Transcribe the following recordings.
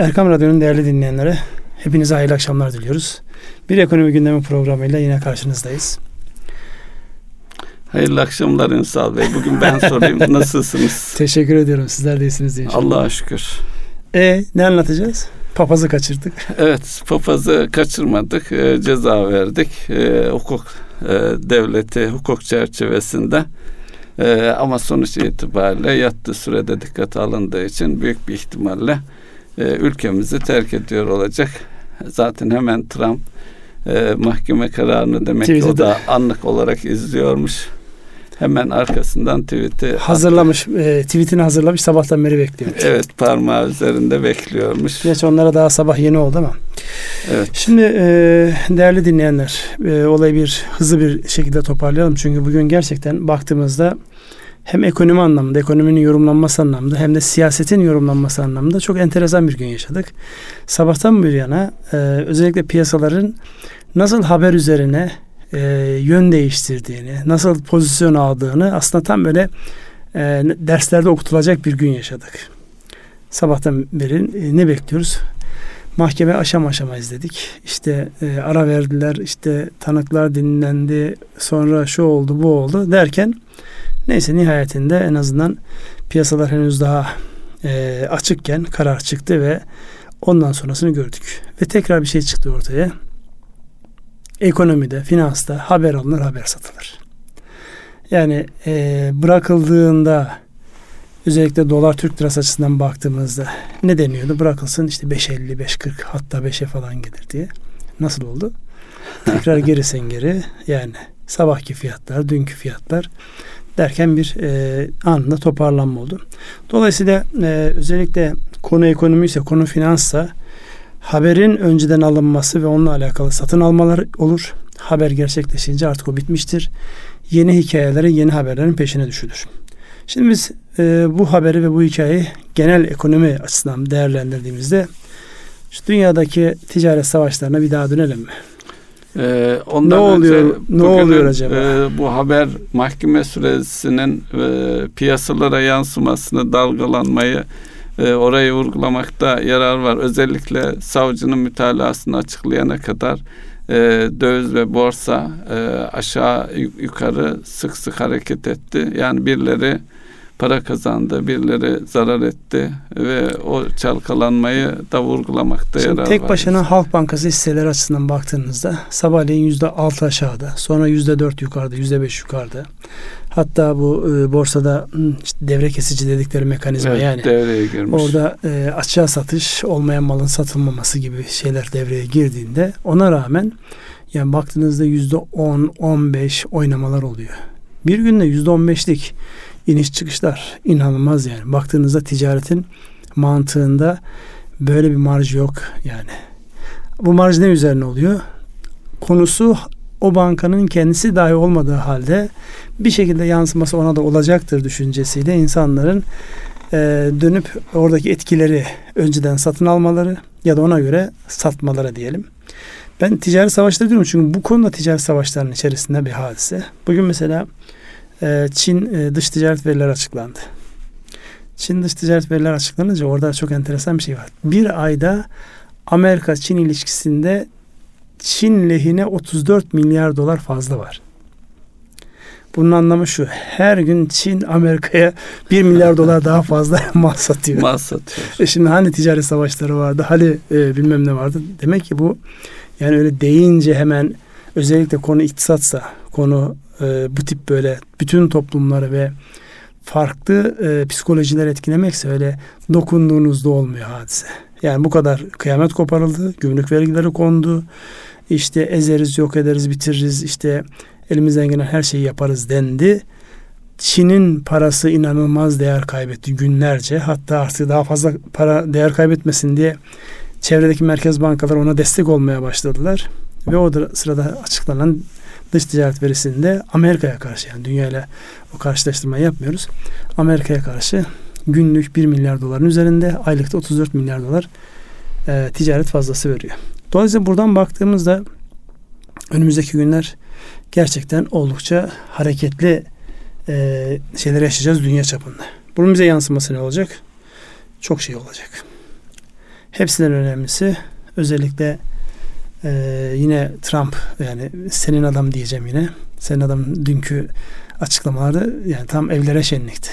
Erkam Radyo'nun değerli dinleyenlere hepinize hayırlı akşamlar diliyoruz. Bir ekonomi gündemi programıyla yine karşınızdayız. Hayırlı akşamlar Ünsal Bey. Bugün ben sorayım. Nasılsınız? Teşekkür ediyorum. Sizler de iyisiniz inşallah. Allah'a şükür. E ne anlatacağız? Papazı kaçırdık. Evet, papazı kaçırmadık. E, ceza verdik. E, hukuk e, devleti hukuk çerçevesinde. E, ama sonuç itibariyle yattığı sürede dikkate alındığı için büyük bir ihtimalle e, ülkemizi terk ediyor olacak. Zaten hemen Trump e, mahkeme kararını demek ki o da anlık olarak izliyormuş. Hemen arkasından tweet'i hazırlamış, e, tweetini hazırlamış sabahtan beri bekliyor. Evet, parmağı üzerinde bekliyormuş. Geç onlara daha sabah yeni oldu ama. Evet. Şimdi e, değerli dinleyenler, e, olayı bir hızlı bir şekilde toparlayalım. Çünkü bugün gerçekten baktığımızda hem ekonomi anlamında, ekonominin yorumlanması anlamında hem de siyasetin yorumlanması anlamında çok enteresan bir gün yaşadık. Sabahtan bir yana e, özellikle piyasaların nasıl haber üzerine e, yön değiştirdiğini, nasıl pozisyon aldığını aslında tam böyle e, derslerde okutulacak bir gün yaşadık. Sabahtan beri e, ne bekliyoruz? Mahkeme aşama aşama izledik. İşte e, ara verdiler, işte tanıklar dinlendi, sonra şu oldu, bu oldu derken neyse nihayetinde en azından piyasalar henüz daha e, açıkken karar çıktı ve ondan sonrasını gördük. Ve tekrar bir şey çıktı ortaya ekonomide, finansta haber alınır, haber satılır. Yani e, bırakıldığında özellikle dolar Türk lirası açısından baktığımızda ne deniyordu? Bırakılsın işte 5.50, 5.40 hatta 5'e falan gelir diye. Nasıl oldu? Tekrar gerisin geri yani sabahki fiyatlar, dünkü fiyatlar derken bir e, anında toparlanma oldu. Dolayısıyla e, özellikle konu ekonomi ise konu finanssa haberin önceden alınması ve onunla alakalı satın almalar olur. Haber gerçekleşince artık o bitmiştir. Yeni hikayelere, yeni haberlerin peşine düşülür. Şimdi biz e, bu haberi ve bu hikayeyi genel ekonomi açısından değerlendirdiğimizde şu dünyadaki ticaret savaşlarına bir daha dönelim mi? Ee, ondan ne oluyor? Ne oluyor acaba? E, bu haber mahkeme süresinin e, piyasalara yansımasını, dalgalanmayı e, orayı vurgulamakta yarar var. Özellikle savcının mütalasını açıklayana kadar e, döviz ve borsa e, aşağı yukarı sık sık hareket etti. Yani birileri para kazandı, birileri zarar etti ve o çalkalanmayı da vurgulamakta Şimdi yarar tek var. Tek başına Halk Bankası hisseleri açısından baktığınızda sabahleyin yüzde altı aşağıda, sonra yüzde dört yukarıda, yüzde beş yukarıda. Hatta bu e, borsada işte devre kesici dedikleri mekanizma evet, yani devreye girmiş. orada e, açığa satış olmayan malın satılmaması gibi şeyler devreye girdiğinde ona rağmen yani baktığınızda yüzde on, on beş oynamalar oluyor. Bir günde yüzde on beşlik iniş çıkışlar inanılmaz yani. Baktığınızda ticaretin mantığında böyle bir marj yok yani. Bu marj ne üzerine oluyor? Konusu o bankanın kendisi dahi olmadığı halde bir şekilde yansıması ona da olacaktır düşüncesiyle insanların e, dönüp oradaki etkileri önceden satın almaları ya da ona göre satmaları diyelim. Ben ticaret savaşları diyorum çünkü bu konuda ticaret savaşlarının içerisinde bir hadise. Bugün mesela e, Çin e, dış ticaret verileri açıklandı. Çin dış ticaret verileri açıklanınca orada çok enteresan bir şey var. Bir ayda Amerika-Çin ilişkisinde Çin lehine 34 milyar dolar fazla var. Bunun anlamı şu. Her gün Çin Amerika'ya 1 milyar dolar daha fazla mal satıyor. Mal satıyor. E şimdi hani ticaret savaşları vardı, hani e, bilmem ne vardı. Demek ki bu yani öyle deyince hemen özellikle konu iktisatsa, konu e, bu tip böyle bütün toplumları ve farklı e, psikolojiler etkilemekse öyle dokunduğunuzda olmuyor hadise. Yani bu kadar kıyamet koparıldı, gümrük vergileri kondu, işte ezeriz, yok ederiz, bitiririz, işte elimizden gelen her şeyi yaparız dendi. Çin'in parası inanılmaz değer kaybetti günlerce. Hatta artık daha fazla para değer kaybetmesin diye çevredeki merkez bankalar ona destek olmaya başladılar. Ve o sırada açıklanan dış ticaret verisinde Amerika'ya karşı yani dünyayla o karşılaştırmayı yapmıyoruz. Amerika'ya karşı günlük 1 milyar doların üzerinde aylıkta 34 milyar dolar e, ticaret fazlası veriyor. Dolayısıyla buradan baktığımızda önümüzdeki günler gerçekten oldukça hareketli e, şeyler yaşayacağız dünya çapında. Bunun bize yansıması ne olacak? Çok şey olacak. Hepsinden önemlisi özellikle e, yine Trump yani senin adam diyeceğim yine. Senin adam dünkü açıklamalarda yani tam evlere şenlikti.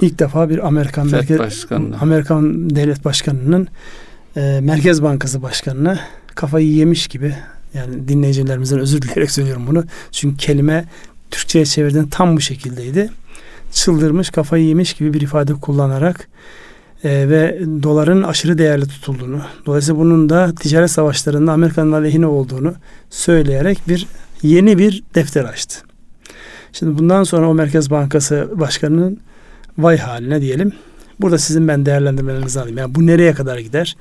İlk defa bir Amerikan FED merkez, başkanı. Amerikan devlet başkanının e, Merkez Bankası başkanına kafayı yemiş gibi yani dinleyicilerimizden özür dileyerek söylüyorum bunu. Çünkü kelime Türkçe'ye çevirdiğinde tam bu şekildeydi. Çıldırmış, kafayı yemiş gibi bir ifade kullanarak e, ve doların aşırı değerli tutulduğunu, dolayısıyla bunun da ticaret savaşlarında Amerika'nın aleyhine olduğunu söyleyerek bir yeni bir defter açtı. Şimdi bundan sonra o Merkez Bankası Başkanı'nın vay haline diyelim. Burada sizin ben değerlendirmelerinizi alayım. Yani bu nereye kadar gider?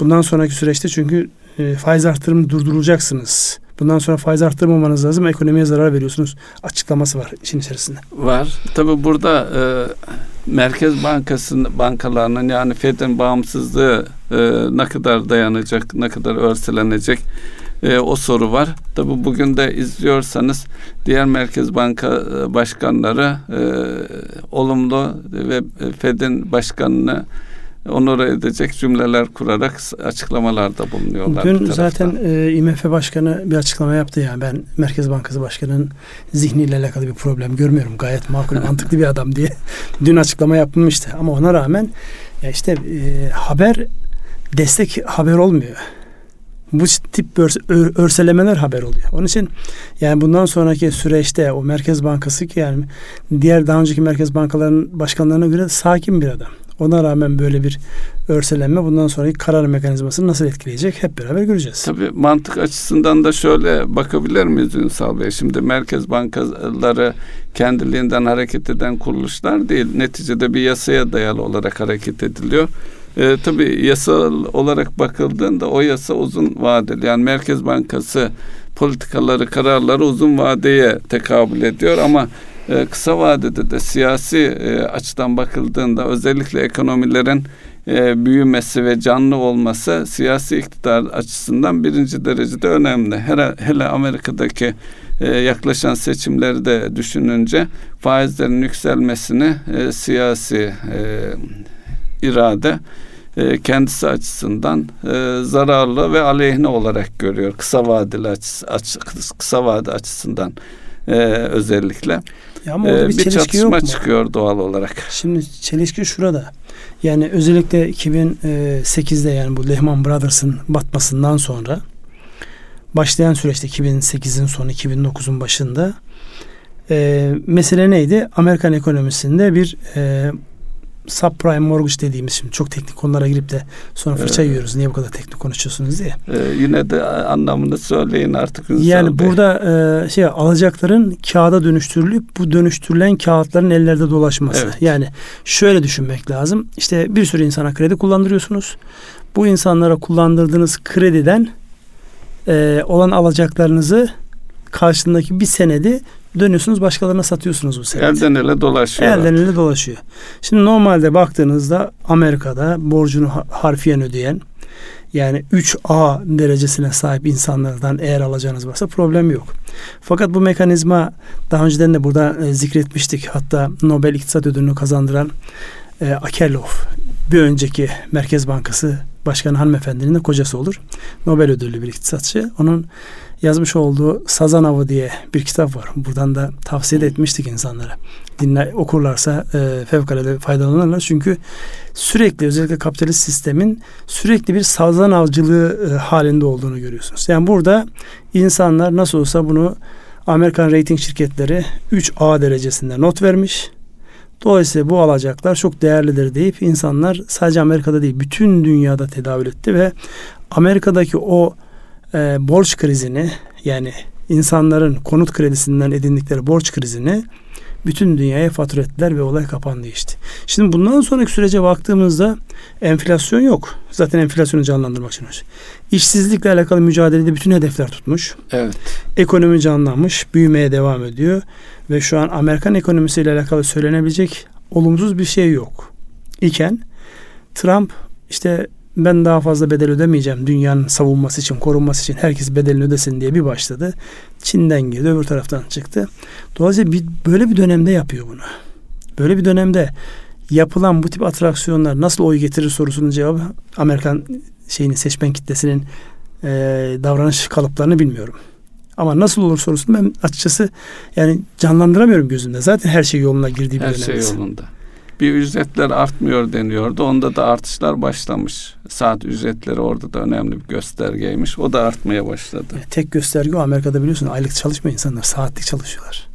Bundan sonraki süreçte çünkü e, faiz artırımını durduracaksınız. Bundan sonra faiz arttırmamanız lazım. Ekonomiye zarar veriyorsunuz. Açıklaması var işin içerisinde. Var. Tabi burada e, Merkez Bankası'nın bankalarının yani Fed'in bağımsızlığı e, ne kadar dayanacak, ne kadar örselenecek e, o soru var. Tabi bugün de izliyorsanız diğer Merkez Banka e, başkanları e, olumlu ve Fed'in başkanını onur edecek cümleler kurarak açıklamalarda bulunuyorlar. Dün zaten e, IMF Başkanı bir açıklama yaptı ya ben Merkez Bankası Başkanı'nın zihniyle alakalı bir problem görmüyorum. Gayet makul, mantıklı bir adam diye dün açıklama yapılmıştı. Ama ona rağmen ya işte e, haber destek haber olmuyor bu tip örselemeler haber oluyor. Onun için yani bundan sonraki süreçte o Merkez Bankası ki yani diğer daha önceki merkez bankaların başkanlarına göre sakin bir adam. Ona rağmen böyle bir örselenme bundan sonraki karar mekanizmasını nasıl etkileyecek hep beraber göreceğiz. Tabii mantık açısından da şöyle bakabilir miyiz Ünsal Bey? Şimdi merkez bankaları kendiliğinden hareket eden kuruluşlar değil. Neticede bir yasaya dayalı olarak hareket ediliyor. E, tabii yasal olarak bakıldığında o yasa uzun vadeli. Yani Merkez Bankası politikaları, kararları uzun vadeye tekabül ediyor ama e, kısa vadede de siyasi e, açıdan bakıldığında özellikle ekonomilerin e, büyümesi ve canlı olması siyasi iktidar açısından birinci derecede önemli. Hele, hele Amerika'daki e, yaklaşan seçimleri de düşününce faizlerin yükselmesini siyasi irade kendisi açısından e, zararlı ve aleyhine olarak görüyor kısa vadeli açısı, açı, kısa vade açısından e, özellikle. Ya ama orada bir, bir çelişki çatışma yok mu? çıkıyor doğal olarak. Şimdi çelişki şurada. Yani özellikle 2008'de yani bu Lehman Brothers'ın batmasından sonra başlayan süreçte 2008'in sonu 2009'un başında e, mesele neydi? Amerikan ekonomisinde bir e, subprime mortgage dediğimiz şimdi çok teknik konulara girip de sonra fırça ee, yiyoruz. Niye bu kadar teknik konuşuyorsunuz diye. E, yine de anlamını söyleyin artık. Ünsal yani Bey. burada e, şey alacakların kağıda dönüştürülüp bu dönüştürülen kağıtların ellerde dolaşması. Evet. Yani şöyle düşünmek lazım. İşte bir sürü insana kredi kullandırıyorsunuz. Bu insanlara kullandırdığınız krediden e, olan alacaklarınızı karşısındaki bir senedi dönüyorsunuz başkalarına satıyorsunuz bu senedi. Elden ele dolaşıyor. Elden ele dolaşıyor. Şimdi normalde baktığınızda Amerika'da borcunu harfiyen ödeyen yani 3A derecesine sahip insanlardan eğer alacağınız varsa problem yok. Fakat bu mekanizma daha önceden de burada e, zikretmiştik. Hatta Nobel İktisat Ödülünü kazandıran e, Akerlof bir önceki Merkez Bankası Başkanı hanımefendinin de kocası olur. Nobel ödüllü bir iktisatçı. Onun yazmış olduğu Sazan Avı diye bir kitap var. Buradan da tavsiye de etmiştik insanlara. Dinle, okurlarsa e, fevkalade faydalanırlar. Çünkü sürekli özellikle kapitalist sistemin sürekli bir sazan avcılığı e, halinde olduğunu görüyorsunuz. Yani burada insanlar nasıl olsa bunu Amerikan rating şirketleri 3A derecesinde not vermiş. Dolayısıyla bu alacaklar çok değerlidir deyip insanlar sadece Amerika'da değil bütün dünyada tedavül etti ve Amerika'daki o e, borç krizini yani insanların konut kredisinden edindikleri borç krizini bütün dünyaya fatura ettiler ve olay kapandı işte. Şimdi bundan sonraki sürece baktığımızda enflasyon yok. Zaten enflasyonu canlandırmak için. İşsizlikle alakalı mücadelede bütün hedefler tutmuş. Evet. Ekonomi canlanmış, büyümeye devam ediyor ve şu an Amerikan ekonomisiyle alakalı söylenebilecek olumsuz bir şey yok. İken Trump işte ben daha fazla bedel ödemeyeceğim dünyanın savunması için, korunması için herkes bedelini ödesin diye bir başladı. Çin'den girdi, öbür taraftan çıktı. Dolayısıyla bir, böyle bir dönemde yapıyor bunu. Böyle bir dönemde yapılan bu tip atraksiyonlar nasıl oy getirir sorusunun cevabı Amerikan şeyini seçmen kitlesinin e, davranış kalıplarını bilmiyorum. Ama nasıl olur sorusunu ben açıkçası yani canlandıramıyorum gözümde. Zaten her şey yoluna girdiği bir Her şey yolunda. Bir ücretler artmıyor deniyordu. Onda da artışlar başlamış. Saat ücretleri orada da önemli bir göstergeymiş. O da artmaya başladı. Yani tek gösterge o Amerika'da biliyorsun aylık çalışmıyor insanlar. Saatlik çalışıyorlar.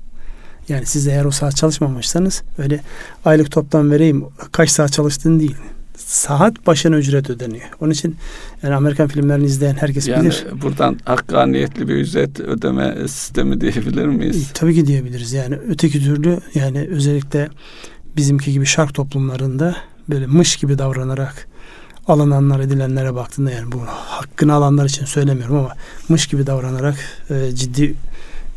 Yani siz eğer o saat çalışmamışsanız öyle aylık toplam vereyim kaç saat çalıştığın değil. Saat başına ücret ödeniyor. Onun için yani Amerikan filmlerini izleyen herkes Yani bilir. buradan hakkaniyetli bir ücret ödeme sistemi diyebilir miyiz? E, Tabii ki diyebiliriz. Yani öteki türlü yani özellikle bizimki gibi şark toplumlarında böyle mış gibi davranarak alınanlar edilenlere baktığında yani bu hakkını alanlar için söylemiyorum ama mış gibi davranarak e, ciddi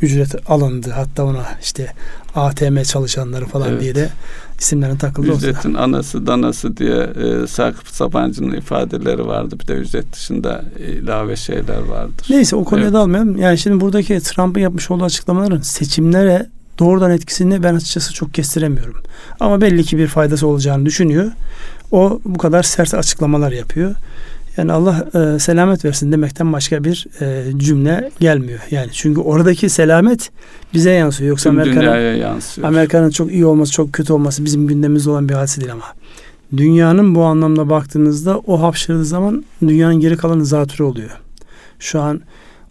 ücret alındı. Hatta ona işte ATM çalışanları falan Evet. diye de isimlerin takıldı olsa. Ücretin anası danası diye e, Sakıp Sabancı'nın ifadeleri vardı. Bir de ücret dışında ilave şeyler vardır. Neyse o konuya Evet. dalmayalım. Yani şimdi buradaki Trump'ın yapmış olduğu açıklamaların seçimlere doğrudan etkisini ben açıkçası çok kestiremiyorum. Ama belli ki bir faydası olacağını düşünüyor. O bu kadar sert açıklamalar yapıyor. Yani Allah e, selamet versin demekten başka bir e, cümle gelmiyor. Yani çünkü oradaki selamet bize yansıyor. Yoksa Amerika'nın. Amerika'nın çok iyi olması, çok kötü olması bizim gündemimizde olan bir hadise değil ama dünyanın bu anlamda baktığınızda o hapşırdığı zaman dünyanın geri kalanı zatürre oluyor. Şu an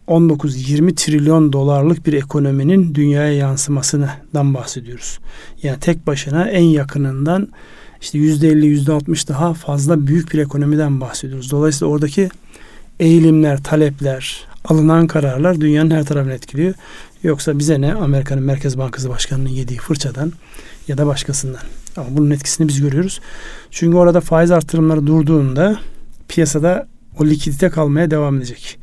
19-20 trilyon dolarlık bir ekonominin dünyaya yansımasından bahsediyoruz. Yani tek başına en yakınından işte %50 %60 daha fazla büyük bir ekonomiden bahsediyoruz. Dolayısıyla oradaki eğilimler, talepler, alınan kararlar dünyanın her tarafını etkiliyor. Yoksa bize ne Amerika'nın Merkez Bankası Başkanı'nın yediği fırçadan ya da başkasından. Ama bunun etkisini biz görüyoruz. Çünkü orada faiz artırımları durduğunda piyasada o likidite kalmaya devam edecek.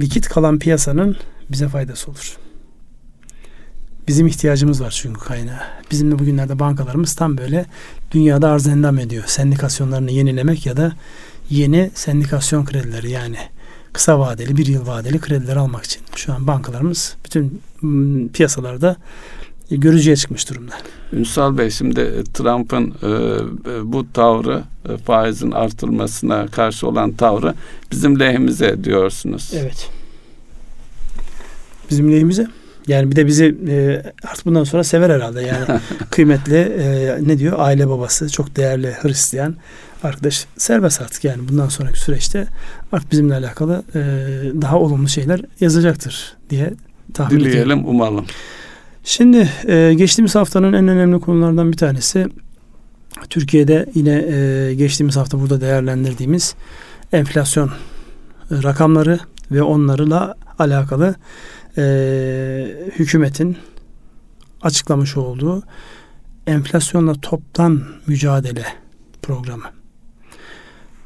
Likit kalan piyasanın bize faydası olur. Bizim ihtiyacımız var çünkü kaynağı. Bizim de bugünlerde bankalarımız tam böyle dünyada arz endam ediyor. Sendikasyonlarını yenilemek ya da yeni sendikasyon kredileri yani kısa vadeli, bir yıl vadeli krediler almak için. Şu an bankalarımız bütün piyasalarda görücüye çıkmış durumda. Ünsal Bey şimdi Trump'ın e, bu tavrı e, faizin artırılmasına karşı olan tavrı bizim lehimize diyorsunuz. Evet. Bizim lehimize. Yani bir de bizi e, artık bundan sonra sever herhalde. Yani kıymetli e, ne diyor aile babası çok değerli Hristiyan arkadaş serbest artık yani bundan sonraki süreçte artık bizimle alakalı e, daha olumlu şeyler yazacaktır diye tahmin ediyorum. Dileyelim, umalım. Şimdi e, geçtiğimiz haftanın en önemli konulardan bir tanesi Türkiye'de yine e, geçtiğimiz hafta burada değerlendirdiğimiz enflasyon e, rakamları ve onlarla alakalı e, hükümetin açıklamış olduğu enflasyonla toptan mücadele programı.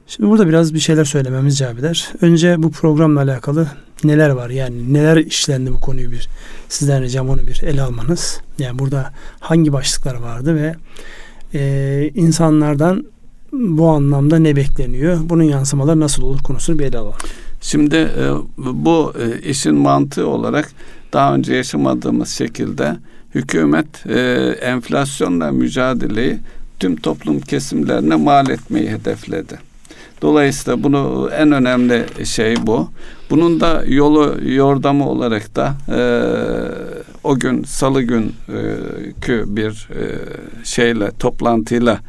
Şimdi burada biraz bir şeyler söylememiz eder. Önce bu programla alakalı neler var yani neler işlendi bu konuyu bir sizden ricam onu bir ele almanız. Yani burada hangi başlıklar vardı ve e, insanlardan bu anlamda ne bekleniyor? Bunun yansımaları nasıl olur konusunu bir ele alalım. Şimdi e, bu e, işin mantığı olarak daha önce yaşamadığımız şekilde hükümet e, enflasyonla mücadeleyi tüm toplum kesimlerine mal etmeyi hedefledi. Dolayısıyla bunu en önemli şey bu. Bunun da yolu yordamı olarak da e, o gün salı günkü bir e, şeyle toplantıyla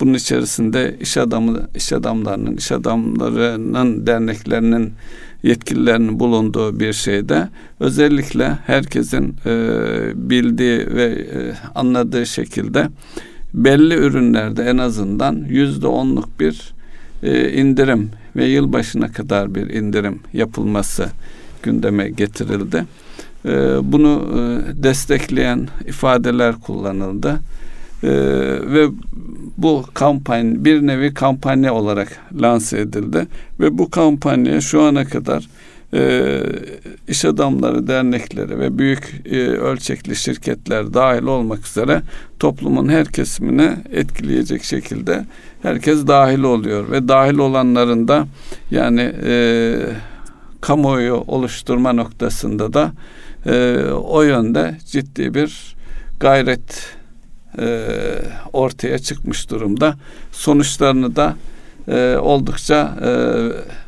bunun içerisinde iş adamı iş adamlarının iş adamlarının derneklerinin yetkililerinin bulunduğu bir şeyde özellikle herkesin e, bildiği ve e, anladığı şekilde belli ürünlerde en azından yüzde onluk bir e, indirim ve yılbaşına kadar bir indirim yapılması gündeme getirildi. E, bunu e, destekleyen ifadeler kullanıldı. Ve bu kampanya bir nevi kampanya olarak lanse edildi ve bu kampanya şu ana kadar e, iş adamları dernekleri ve büyük e, ölçekli şirketler dahil olmak üzere toplumun her kesimine etkileyecek şekilde herkes dahil oluyor ve dahil olanların da yani e, kamuoyu oluşturma noktasında da e, o yönde ciddi bir gayret e, ortaya çıkmış durumda. Sonuçlarını da e, oldukça e,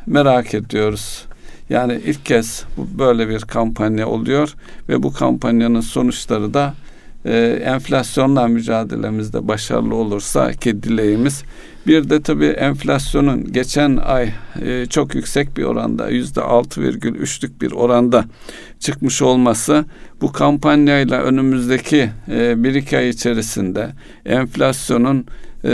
merak ediyoruz. Yani ilk kez böyle bir kampanya oluyor ve bu kampanyanın sonuçları da e, enflasyonla mücadelemizde başarılı olursa ki dileğimiz. Bir de tabii enflasyonun geçen ay e, çok yüksek bir oranda yüzde altı virgül üçlük bir oranda çıkmış olması bu kampanyayla önümüzdeki e, bir iki ay içerisinde enflasyonun e,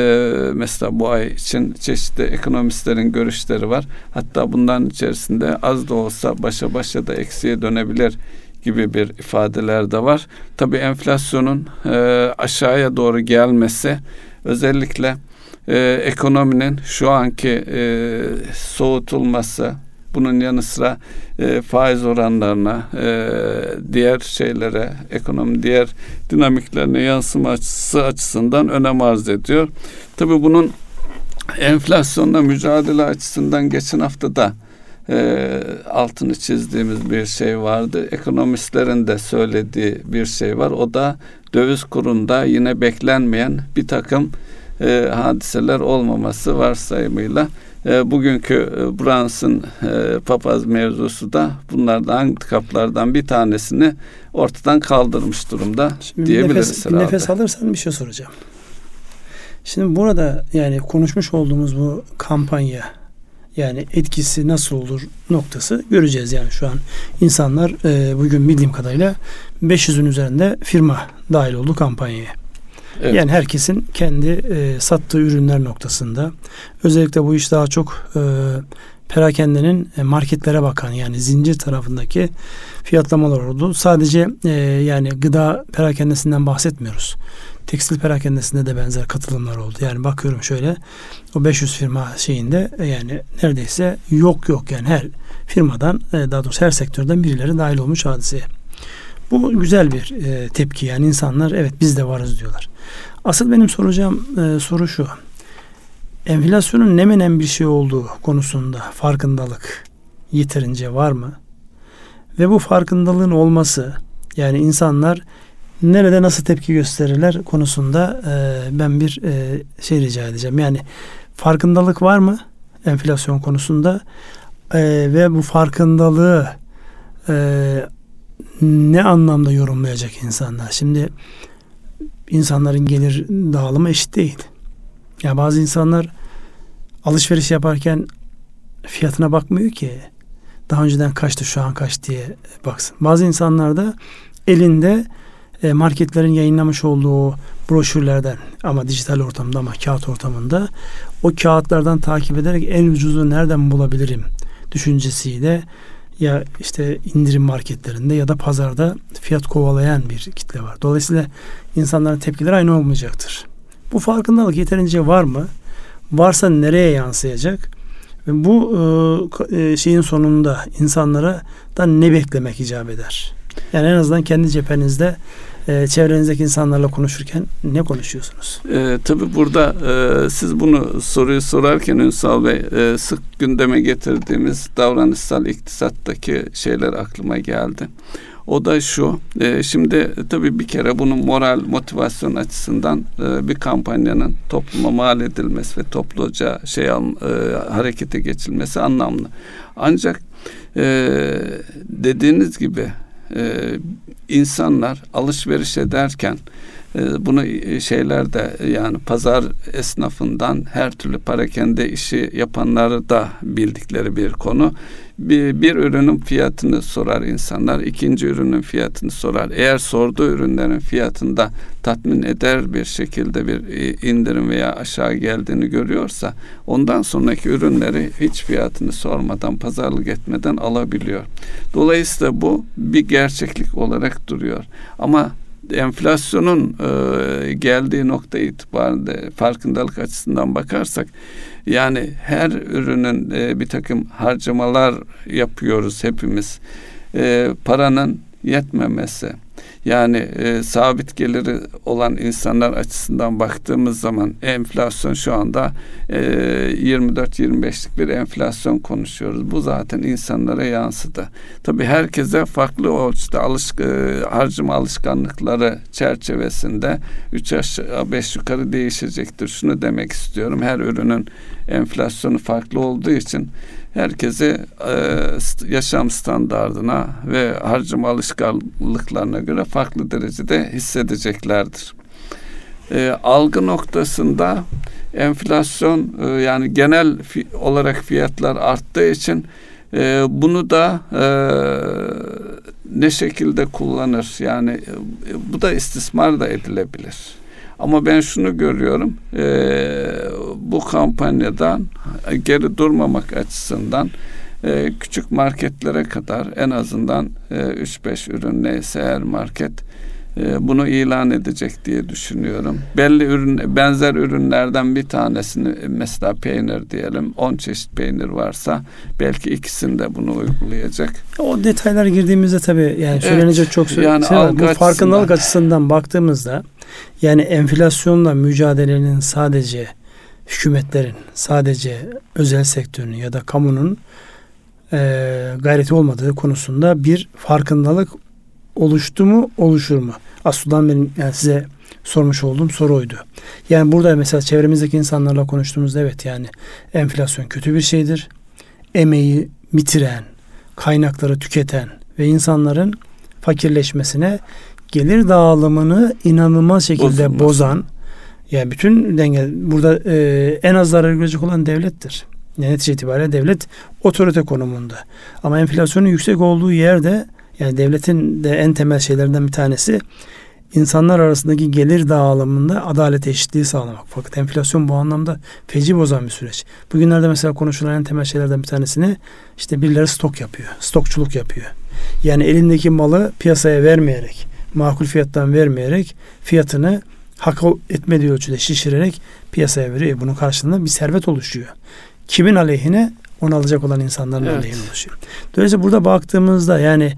mesela bu ay için çeşitli ekonomistlerin görüşleri var. Hatta bundan içerisinde az da olsa başa başa da eksiye dönebilir gibi bir ifadeler de var. Tabii enflasyonun e, aşağıya doğru gelmesi özellikle e, ekonominin şu anki e, soğutulması bunun yanı sıra e, faiz oranlarına e, diğer şeylere ekonomi diğer dinamiklerine yansıması açısından önem arz ediyor. Tabii bunun enflasyonla mücadele açısından geçen hafta da e, altını çizdiğimiz bir şey vardı. Ekonomistlerin de söylediği bir şey var. O da döviz kurunda yine beklenmeyen bir takım e, hadiseler olmaması varsayımıyla e, bugünkü e, Brunson e, papaz mevzusu da bunlardan handikaplardan bir tanesini ortadan kaldırmış durumda Şimdi diyebiliriz nefes, bir nefes alırsan bir şey soracağım. Şimdi burada yani konuşmuş olduğumuz bu kampanya yani etkisi nasıl olur noktası göreceğiz yani şu an insanlar e, bugün bildiğim kadarıyla 500'ün üzerinde firma dahil oldu kampanyaya. Evet. Yani herkesin kendi e, sattığı ürünler noktasında özellikle bu iş daha çok e, perakendenin e, marketlere bakan yani zincir tarafındaki fiyatlamalar oldu. Sadece e, yani gıda perakendesinden bahsetmiyoruz. Tekstil perakendesinde de benzer katılımlar oldu. Yani bakıyorum şöyle o 500 firma şeyinde e, yani neredeyse yok yok yani her firmadan e, daha doğrusu her sektörden birileri dahil olmuş hadiseye. Bu güzel bir e, tepki yani insanlar evet biz de varız diyorlar. Asıl benim soracağım e, soru şu. Enflasyonun ne menen bir şey olduğu konusunda farkındalık yeterince var mı? Ve bu farkındalığın olması yani insanlar nerede nasıl tepki gösterirler konusunda e, ben bir e, şey rica edeceğim. Yani farkındalık var mı enflasyon konusunda e, ve bu farkındalığı e, ne anlamda yorumlayacak insanlar? Şimdi insanların gelir dağılımı eşit değil. Ya bazı insanlar alışveriş yaparken fiyatına bakmıyor ki. Daha önceden kaçtı şu an kaç diye baksın. Bazı insanlar da elinde e, marketlerin yayınlamış olduğu broşürlerden ama dijital ortamda ama kağıt ortamında o kağıtlardan takip ederek en ucuzu nereden bulabilirim düşüncesiyle ya işte indirim marketlerinde ya da pazarda fiyat kovalayan bir kitle var. Dolayısıyla insanların tepkileri aynı olmayacaktır. Bu farkındalık yeterince var mı? Varsa nereye yansıyacak? Ve bu e, şeyin sonunda insanlara da ne beklemek icap eder? Yani en azından kendi cephenizde e, çevrenizdeki insanlarla konuşurken ne konuşuyorsunuz? E, tabii burada e, siz bunu soruyu sorarken Ünsal Bey e, sık gündeme getirdiğimiz davranışsal iktisattaki şeyler aklıma geldi. O da şu, e, şimdi tabii bir kere bunun moral motivasyon açısından e, bir kampanyanın topluma mal edilmesi ve topluca şey e, harekete geçilmesi anlamlı. Ancak e, dediğiniz gibi e, insanlar alışveriş ederken bunu e, şeylerde yani pazar esnafından her türlü parakende işi yapanları da bildikleri bir konu. Bir, bir ürünün fiyatını sorar insanlar, ikinci ürünün fiyatını sorar. Eğer sorduğu ürünlerin fiyatında tatmin eder bir şekilde bir e, indirim veya aşağı geldiğini görüyorsa ondan sonraki ürünleri hiç fiyatını sormadan, pazarlık etmeden alabiliyor. Dolayısıyla bu bir gerçeklik olarak duruyor. Ama enflasyonun e, geldiği nokta itibariyle farkındalık açısından bakarsak yani her ürünün e, bir takım harcamalar yapıyoruz hepimiz. E, paranın yetmemesi Yani e, sabit geliri olan insanlar açısından baktığımız zaman enflasyon şu anda e, 24-25'lik bir enflasyon konuşuyoruz. Bu zaten insanlara yansıdı. Tabii herkese farklı ölçüde alış, e, harcama alışkanlıkları çerçevesinde 3 aşağı 5 yukarı değişecektir. Şunu demek istiyorum. Her ürünün enflasyonu farklı olduğu için herkesi e, yaşam standardına ve harcama alışkanlıklarına göre farklı derecede hissedeceklerdir. E, algı noktasında enflasyon e, yani genel olarak fiyatlar arttığı için e, bunu da e, ne şekilde kullanır yani bu da istismar da edilebilir. Ama ben şunu görüyorum e, bu kampanyadan geri durmamak açısından e, küçük marketlere kadar en azından e, 3-5 ürün neyse her market bunu ilan edecek diye düşünüyorum. Belli ürün benzer ürünlerden bir tanesini mesela peynir diyelim 10 çeşit peynir varsa belki ikisinde bunu uygulayacak. O detaylara girdiğimizde tabii yani söylenecek evet, çok söz yani şey var. Bu farkındalık açısından baktığımızda yani enflasyonla mücadelenin sadece hükümetlerin, sadece özel sektörün ya da kamunun e, gayreti olmadığı konusunda bir farkındalık oluştu mu, oluşur mu? Aslında benim yani size sormuş olduğum soru oydu. Yani burada mesela çevremizdeki insanlarla konuştuğumuzda evet yani enflasyon kötü bir şeydir. Emeği bitiren, kaynakları tüketen ve insanların fakirleşmesine gelir dağılımını inanılmaz şekilde Bozulmaz. bozan yani bütün denge burada e, en az zarar görecek olan devlettir. Yani netice itibariyle devlet otorite konumunda. Ama enflasyonun yüksek olduğu yerde yani devletin de en temel şeylerinden bir tanesi insanlar arasındaki gelir dağılımında adalet eşitliği sağlamak. Fakat enflasyon bu anlamda feci bozan bir süreç. Bugünlerde mesela konuşulan en temel şeylerden bir tanesini işte birileri stok yapıyor. Stokçuluk yapıyor. Yani elindeki malı piyasaya vermeyerek, makul fiyattan vermeyerek fiyatını hak etmediği ölçüde şişirerek piyasaya veriyor. Bunun karşılığında bir servet oluşuyor. Kimin aleyhine? Onu alacak olan insanların evet. aleyhine oluşuyor. Dolayısıyla burada baktığımızda yani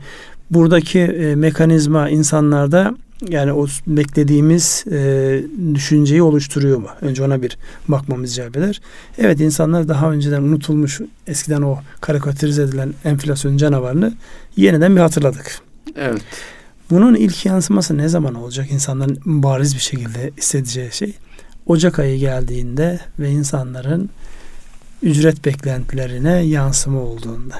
buradaki e, mekanizma insanlarda yani o beklediğimiz e, düşünceyi oluşturuyor mu? Önce ona bir bakmamız icap eder. Evet insanlar daha önceden unutulmuş eskiden o karikatürize edilen enflasyon canavarını yeniden bir hatırladık. Evet. Bunun ilk yansıması ne zaman olacak? İnsanların bariz bir şekilde hissedeceği şey. Ocak ayı geldiğinde ve insanların ücret beklentilerine yansıma olduğunda.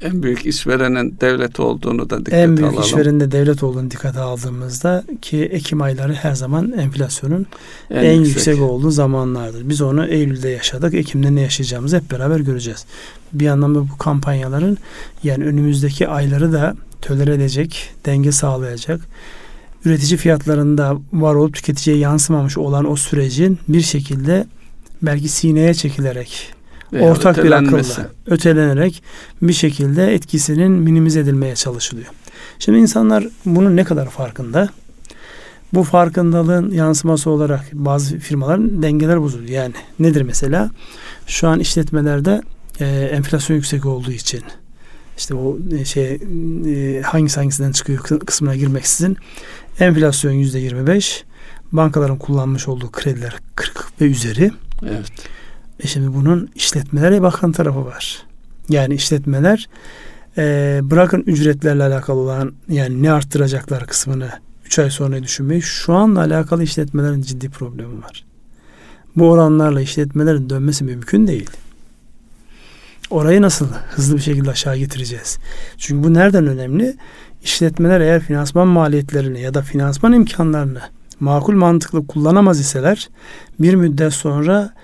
En büyük işverenin devlet olduğunu da dikkate alalım. En büyük alalım. işverenin de devlet olduğunu dikkate aldığımızda ki Ekim ayları her zaman enflasyonun en, en yüksek. yüksek olduğu zamanlardır. Biz onu Eylül'de yaşadık. Ekim'de ne yaşayacağımızı hep beraber göreceğiz. Bir anlamda bu kampanyaların yani önümüzdeki ayları da tölere edecek, denge sağlayacak, üretici fiyatlarında var olup tüketiciye yansımamış olan o sürecin bir şekilde belki sineye çekilerek Veya ortak bir akılla ötelenerek bir şekilde etkisinin minimize edilmeye çalışılıyor. Şimdi insanlar bunun ne kadar farkında? Bu farkındalığın yansıması olarak bazı firmaların dengeler bozuluyor. Yani nedir mesela? Şu an işletmelerde e, enflasyon yüksek olduğu için işte o e, şey e, hangisi hangisinden çıkıyor kısmına girmeksizin enflasyon yüzde 25 bankaların kullanmış olduğu krediler 40 ve üzeri. Evet. E şimdi bunun işletmelere bakan tarafı var. Yani işletmeler e, bırakın ücretlerle alakalı olan yani ne arttıracaklar kısmını 3 ay sonra düşünmeyi şu anla alakalı işletmelerin ciddi problemi var. Bu oranlarla işletmelerin dönmesi mümkün değil. Orayı nasıl hızlı bir şekilde aşağı getireceğiz? Çünkü bu nereden önemli? İşletmeler eğer finansman maliyetlerini ya da finansman imkanlarını makul mantıklı kullanamaz iseler bir müddet sonra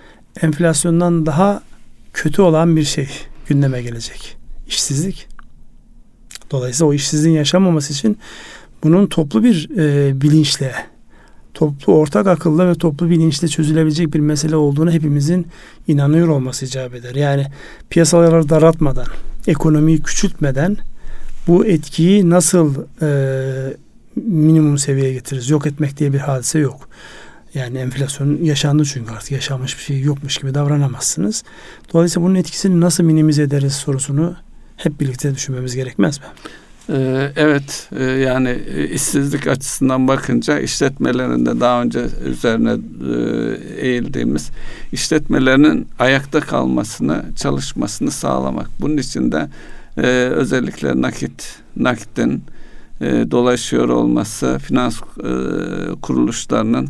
enflasyondan daha kötü olan bir şey gündeme gelecek. İşsizlik. Dolayısıyla o işsizliğin yaşanmaması için bunun toplu bir e, bilinçle toplu ortak akılla ve toplu bilinçle çözülebilecek bir mesele olduğunu hepimizin inanıyor olması icap eder. Yani piyasaları daraltmadan, ekonomiyi küçültmeden bu etkiyi nasıl e, minimum seviyeye getiririz? Yok etmek diye bir hadise yok. Yani enflasyon yaşandı çünkü artık yaşanmış bir şey yokmuş gibi davranamazsınız. Dolayısıyla bunun etkisini nasıl minimize ederiz sorusunu hep birlikte düşünmemiz gerekmez mi? Ee, evet e, yani e, işsizlik açısından bakınca işletmelerinde daha önce üzerine e, eğildiğimiz işletmelerinin ayakta kalmasını, çalışmasını sağlamak. Bunun için de özellikle nakit, nakitin dolaşıyor olması, finans kuruluşlarının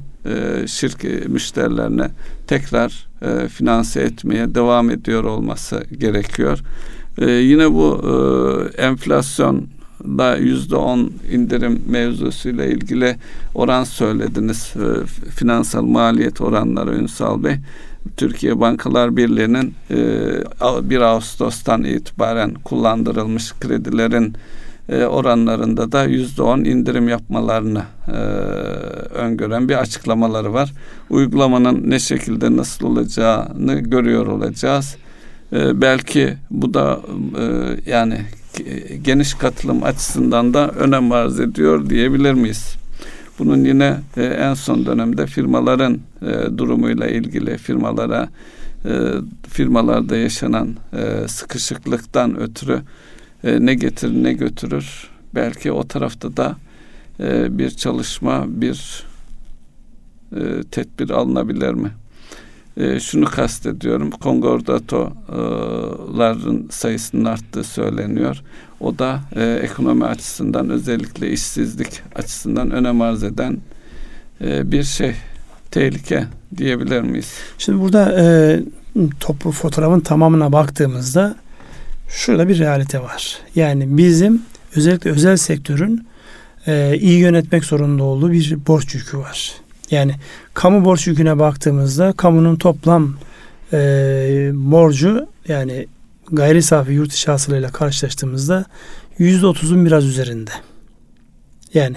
şirket müşterilerine tekrar finanse etmeye devam ediyor olması gerekiyor. Ee, yine bu e, enflasyon da yüzde on indirim mevzusuyla ilgili oran söylediniz. E, finansal maliyet oranları Ünsal Bey. Türkiye Bankalar Birliği'nin e, 1 Ağustos'tan itibaren kullandırılmış kredilerin e, oranlarında da yüzde on indirim yapmalarını e, öngören bir açıklamaları var. Uygulamanın ne şekilde nasıl olacağını görüyor olacağız. E, belki bu da yani geniş katılım açısından da önem arz ediyor diyebilir miyiz? Bunun yine en son dönemde firmaların durumuyla ilgili firmalara firmalarda yaşanan sıkışıklıktan ötürü e, ne getirir ne götürür belki o tarafta da e, bir çalışma bir e, tedbir alınabilir mi? e, şunu kastediyorum. Kongordatoların sayısının arttığı söyleniyor. O da e, ekonomi açısından özellikle işsizlik açısından önem arz eden e, bir şey. Tehlike diyebilir miyiz? Şimdi burada e, topu fotoğrafın tamamına baktığımızda şurada bir realite var. Yani bizim özellikle özel sektörün e, iyi yönetmek zorunda olduğu bir borç yükü var. Yani kamu borç yüküne baktığımızda kamunun toplam e, borcu yani gayri safi yurt içi hasılıyla karşılaştığımızda yüzde otuzun biraz üzerinde. Yani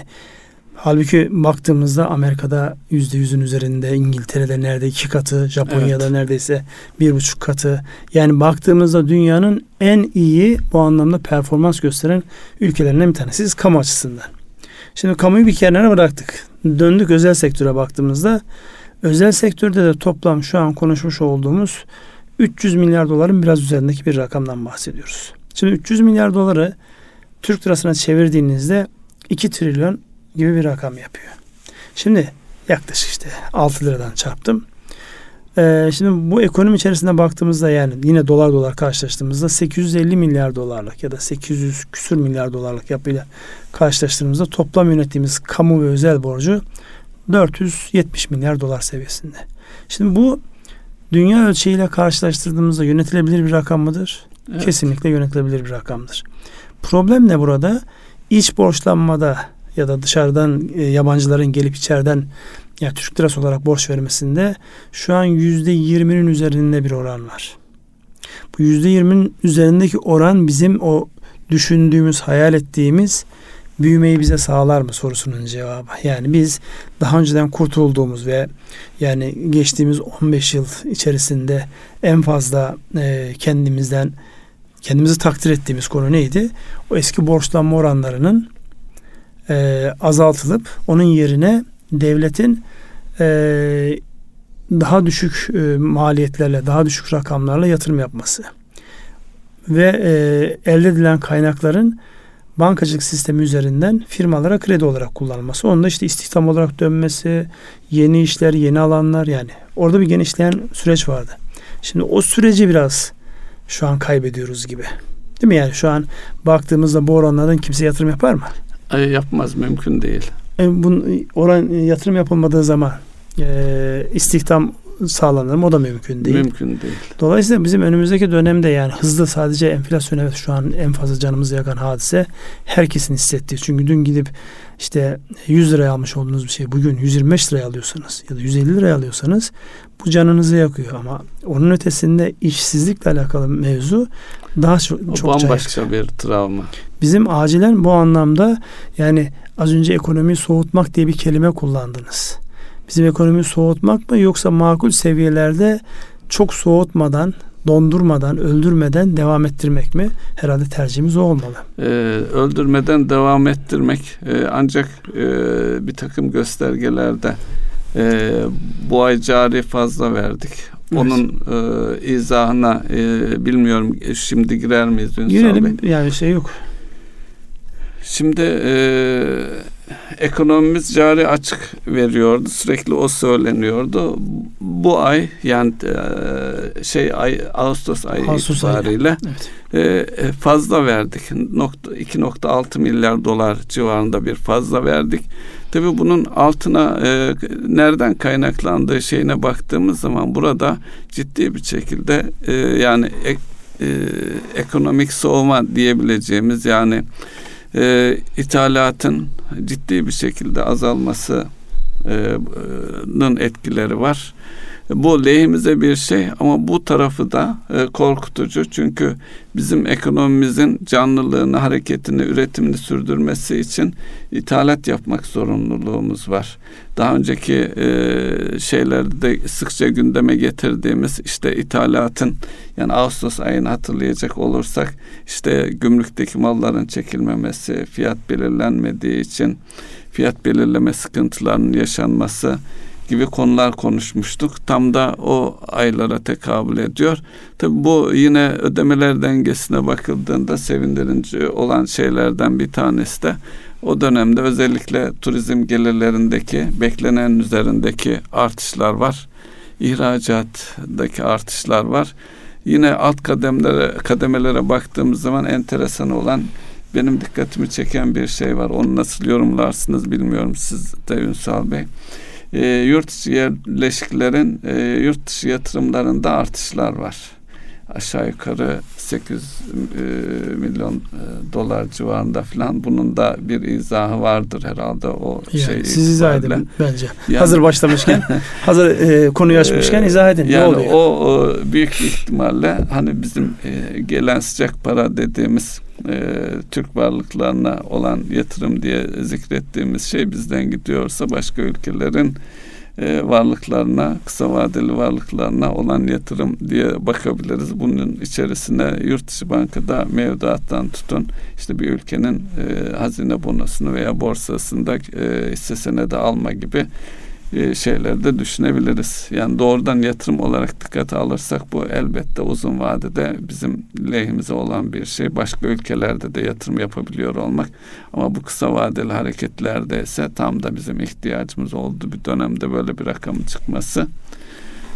halbuki baktığımızda Amerika'da yüzde yüzün üzerinde, İngiltere'de nerede iki katı, Japonya'da evet. neredeyse bir buçuk katı. Yani baktığımızda dünyanın en iyi bu anlamda performans gösteren ülkelerinden bir tanesi. Kamu açısından. Şimdi kamuyu bir kenara bıraktık. Döndük özel sektöre baktığımızda özel sektörde de toplam şu an konuşmuş olduğumuz 300 milyar doların biraz üzerindeki bir rakamdan bahsediyoruz. Şimdi 300 milyar doları Türk lirasına çevirdiğinizde 2 trilyon gibi bir rakam yapıyor. Şimdi yaklaşık işte 6 liradan çarptım. Ee, şimdi bu ekonomi içerisinde baktığımızda yani yine dolar dolar karşılaştığımızda 850 milyar dolarlık ya da 800 küsür milyar dolarlık yapıyla karşılaştığımızda toplam yönettiğimiz kamu ve özel borcu 470 milyar dolar seviyesinde. Şimdi bu dünya ölçeğiyle karşılaştırdığımızda yönetilebilir bir rakam mıdır? Evet. Kesinlikle yönetilebilir bir rakamdır. Problem ne burada? İç borçlanmada ya da dışarıdan e, yabancıların gelip içeriden yani Türk lirası olarak borç vermesinde şu an yüzde yirminin üzerinde bir oran var. Bu yüzde yirminin üzerindeki oran bizim o düşündüğümüz, hayal ettiğimiz büyümeyi bize sağlar mı sorusunun cevabı. Yani biz daha önceden kurtulduğumuz ve yani geçtiğimiz 15 yıl içerisinde en fazla e, kendimizden kendimizi takdir ettiğimiz konu neydi? O eski borçlanma oranlarının e, azaltılıp onun yerine devletin e, daha düşük e, maliyetlerle, daha düşük rakamlarla yatırım yapması ve e, elde edilen kaynakların bankacılık sistemi üzerinden firmalara kredi olarak kullanılması. Onda işte istihdam olarak dönmesi, yeni işler, yeni alanlar yani orada bir genişleyen süreç vardı. Şimdi o süreci biraz şu an kaybediyoruz gibi. Değil mi yani şu an baktığımızda bu oranlardan kimse yatırım yapar mı? Ay, yapmaz mümkün değil. E, bunun oran yatırım yapılmadığı zaman e, istihdam sağlanır mı? O da mümkün değil. Mümkün değil. Dolayısıyla bizim önümüzdeki dönemde yani hızlı sadece enflasyon evet şu an en fazla canımızı yakan hadise herkesin hissettiği. Çünkü dün gidip işte 100 liraya almış olduğunuz bir şey bugün 125 liraya alıyorsanız ya da 150 liraya alıyorsanız bu canınızı yakıyor ama onun ötesinde işsizlikle alakalı mevzu daha çok, çok bambaşka yakıyor. bir travma. Bizim acilen bu anlamda yani az önce ekonomiyi soğutmak diye bir kelime kullandınız. Bizim ekonomiyi soğutmak mı yoksa makul seviyelerde çok soğutmadan, dondurmadan, öldürmeden devam ettirmek mi? Herhalde tercihimiz o olmalı. Ee, öldürmeden devam ettirmek ee, ancak e, bir takım göstergelerde e, bu ay cari fazla verdik. Evet. Onun e, izahına e, bilmiyorum şimdi girer miyiz Ünsal Girelim Bey? yani şey yok. Şimdi e, ekonomimiz cari açık veriyordu. Sürekli o söyleniyordu. Bu ay yani e, şey ay Ağustos ayı Ağustos itibariyle evet. E, e, fazla verdik. Nokta, 2.6 milyar dolar civarında bir fazla verdik. Tabii bunun altına e, nereden kaynaklandığı şeyine baktığımız zaman burada ciddi bir şekilde e, yani e, ekonomik soğuma diyebileceğimiz yani ithalatın ciddi bir şekilde azalmasının etkileri var. Bu lehimize bir şey ama bu tarafı da e, korkutucu. Çünkü bizim ekonomimizin canlılığını, hareketini, üretimini sürdürmesi için ithalat yapmak zorunluluğumuz var. Daha önceki e, şeylerde sıkça gündeme getirdiğimiz işte ithalatın yani Ağustos ayını hatırlayacak olursak işte gümrükteki malların çekilmemesi, fiyat belirlenmediği için fiyat belirleme sıkıntılarının yaşanması gibi konular konuşmuştuk. Tam da o aylara tekabül ediyor. Tabi bu yine ödemeler dengesine bakıldığında sevindirici olan şeylerden bir tanesi de o dönemde özellikle turizm gelirlerindeki beklenen üzerindeki artışlar var. İhracattaki artışlar var. Yine alt kademelere, kademelere baktığımız zaman enteresan olan benim dikkatimi çeken bir şey var. Onu nasıl yorumlarsınız bilmiyorum siz de Ünsal Bey e, yurt içi yerleşiklerin e, yurt dışı yatırımlarında artışlar var. Aşağı yukarı 8 e, milyon e, dolar civarında falan. Bunun da bir izahı vardır herhalde o yani şey. Siz izah edin bence. Yani, hazır başlamışken, hazır e, konuyu açmışken izah edin. Yani ne oluyor? O, o büyük ihtimalle hani bizim e, gelen sıcak para dediğimiz e, Türk varlıklarına olan yatırım diye zikrettiğimiz şey bizden gidiyorsa başka ülkelerin e, varlıklarına, kısa vadeli varlıklarına olan yatırım diye bakabiliriz. Bunun içerisine yurt dışı bankada mevduattan tutun işte bir ülkenin e, hazine bonosunu veya borsasında e, hisse senedi alma gibi şeylerde düşünebiliriz. Yani doğrudan yatırım olarak dikkate alırsak bu elbette uzun vadede bizim lehimize olan bir şey. Başka ülkelerde de yatırım yapabiliyor olmak. Ama bu kısa vadeli hareketlerde ise tam da bizim ihtiyacımız olduğu bir dönemde böyle bir rakamın çıkması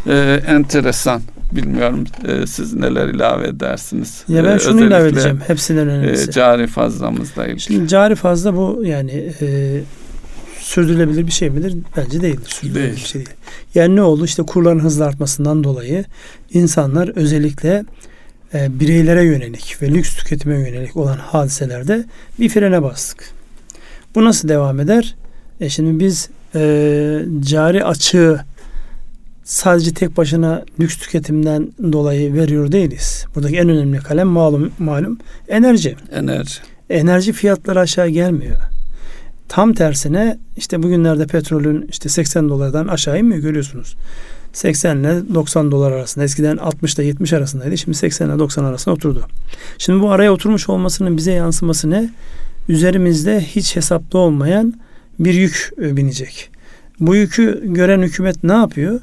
e, enteresan. Bilmiyorum e, siz neler ilave edersiniz. Ya ben e, şunu ilave edeceğim. Hepsinden önemlisi. E, cari fazlamızla ilgili. Şimdi cari fazla bu yani e, sürdürülebilir bir şey midir? Bence değildir. Sürdürülebilir değil. bir şey değil. Yani ne oldu? İşte kurların hızlı artmasından dolayı insanlar özellikle e, bireylere yönelik ve lüks tüketime yönelik olan hadiselerde bir frene bastık. Bu nasıl devam eder? E şimdi biz e, cari açığı sadece tek başına lüks tüketimden dolayı veriyor değiliz. Buradaki en önemli kalem malum malum enerji. Enerji. Enerji fiyatları aşağı gelmiyor. Tam tersine işte bugünlerde petrolün işte 80 dolardan aşağı inmiyor görüyorsunuz. 80 ile 90 dolar arasında. Eskiden 60 ile 70 arasındaydı. Şimdi 80 ile 90 arasında oturdu. Şimdi bu araya oturmuş olmasının bize yansıması ne? Üzerimizde hiç hesaplı olmayan bir yük e, binecek. Bu yükü gören hükümet ne yapıyor?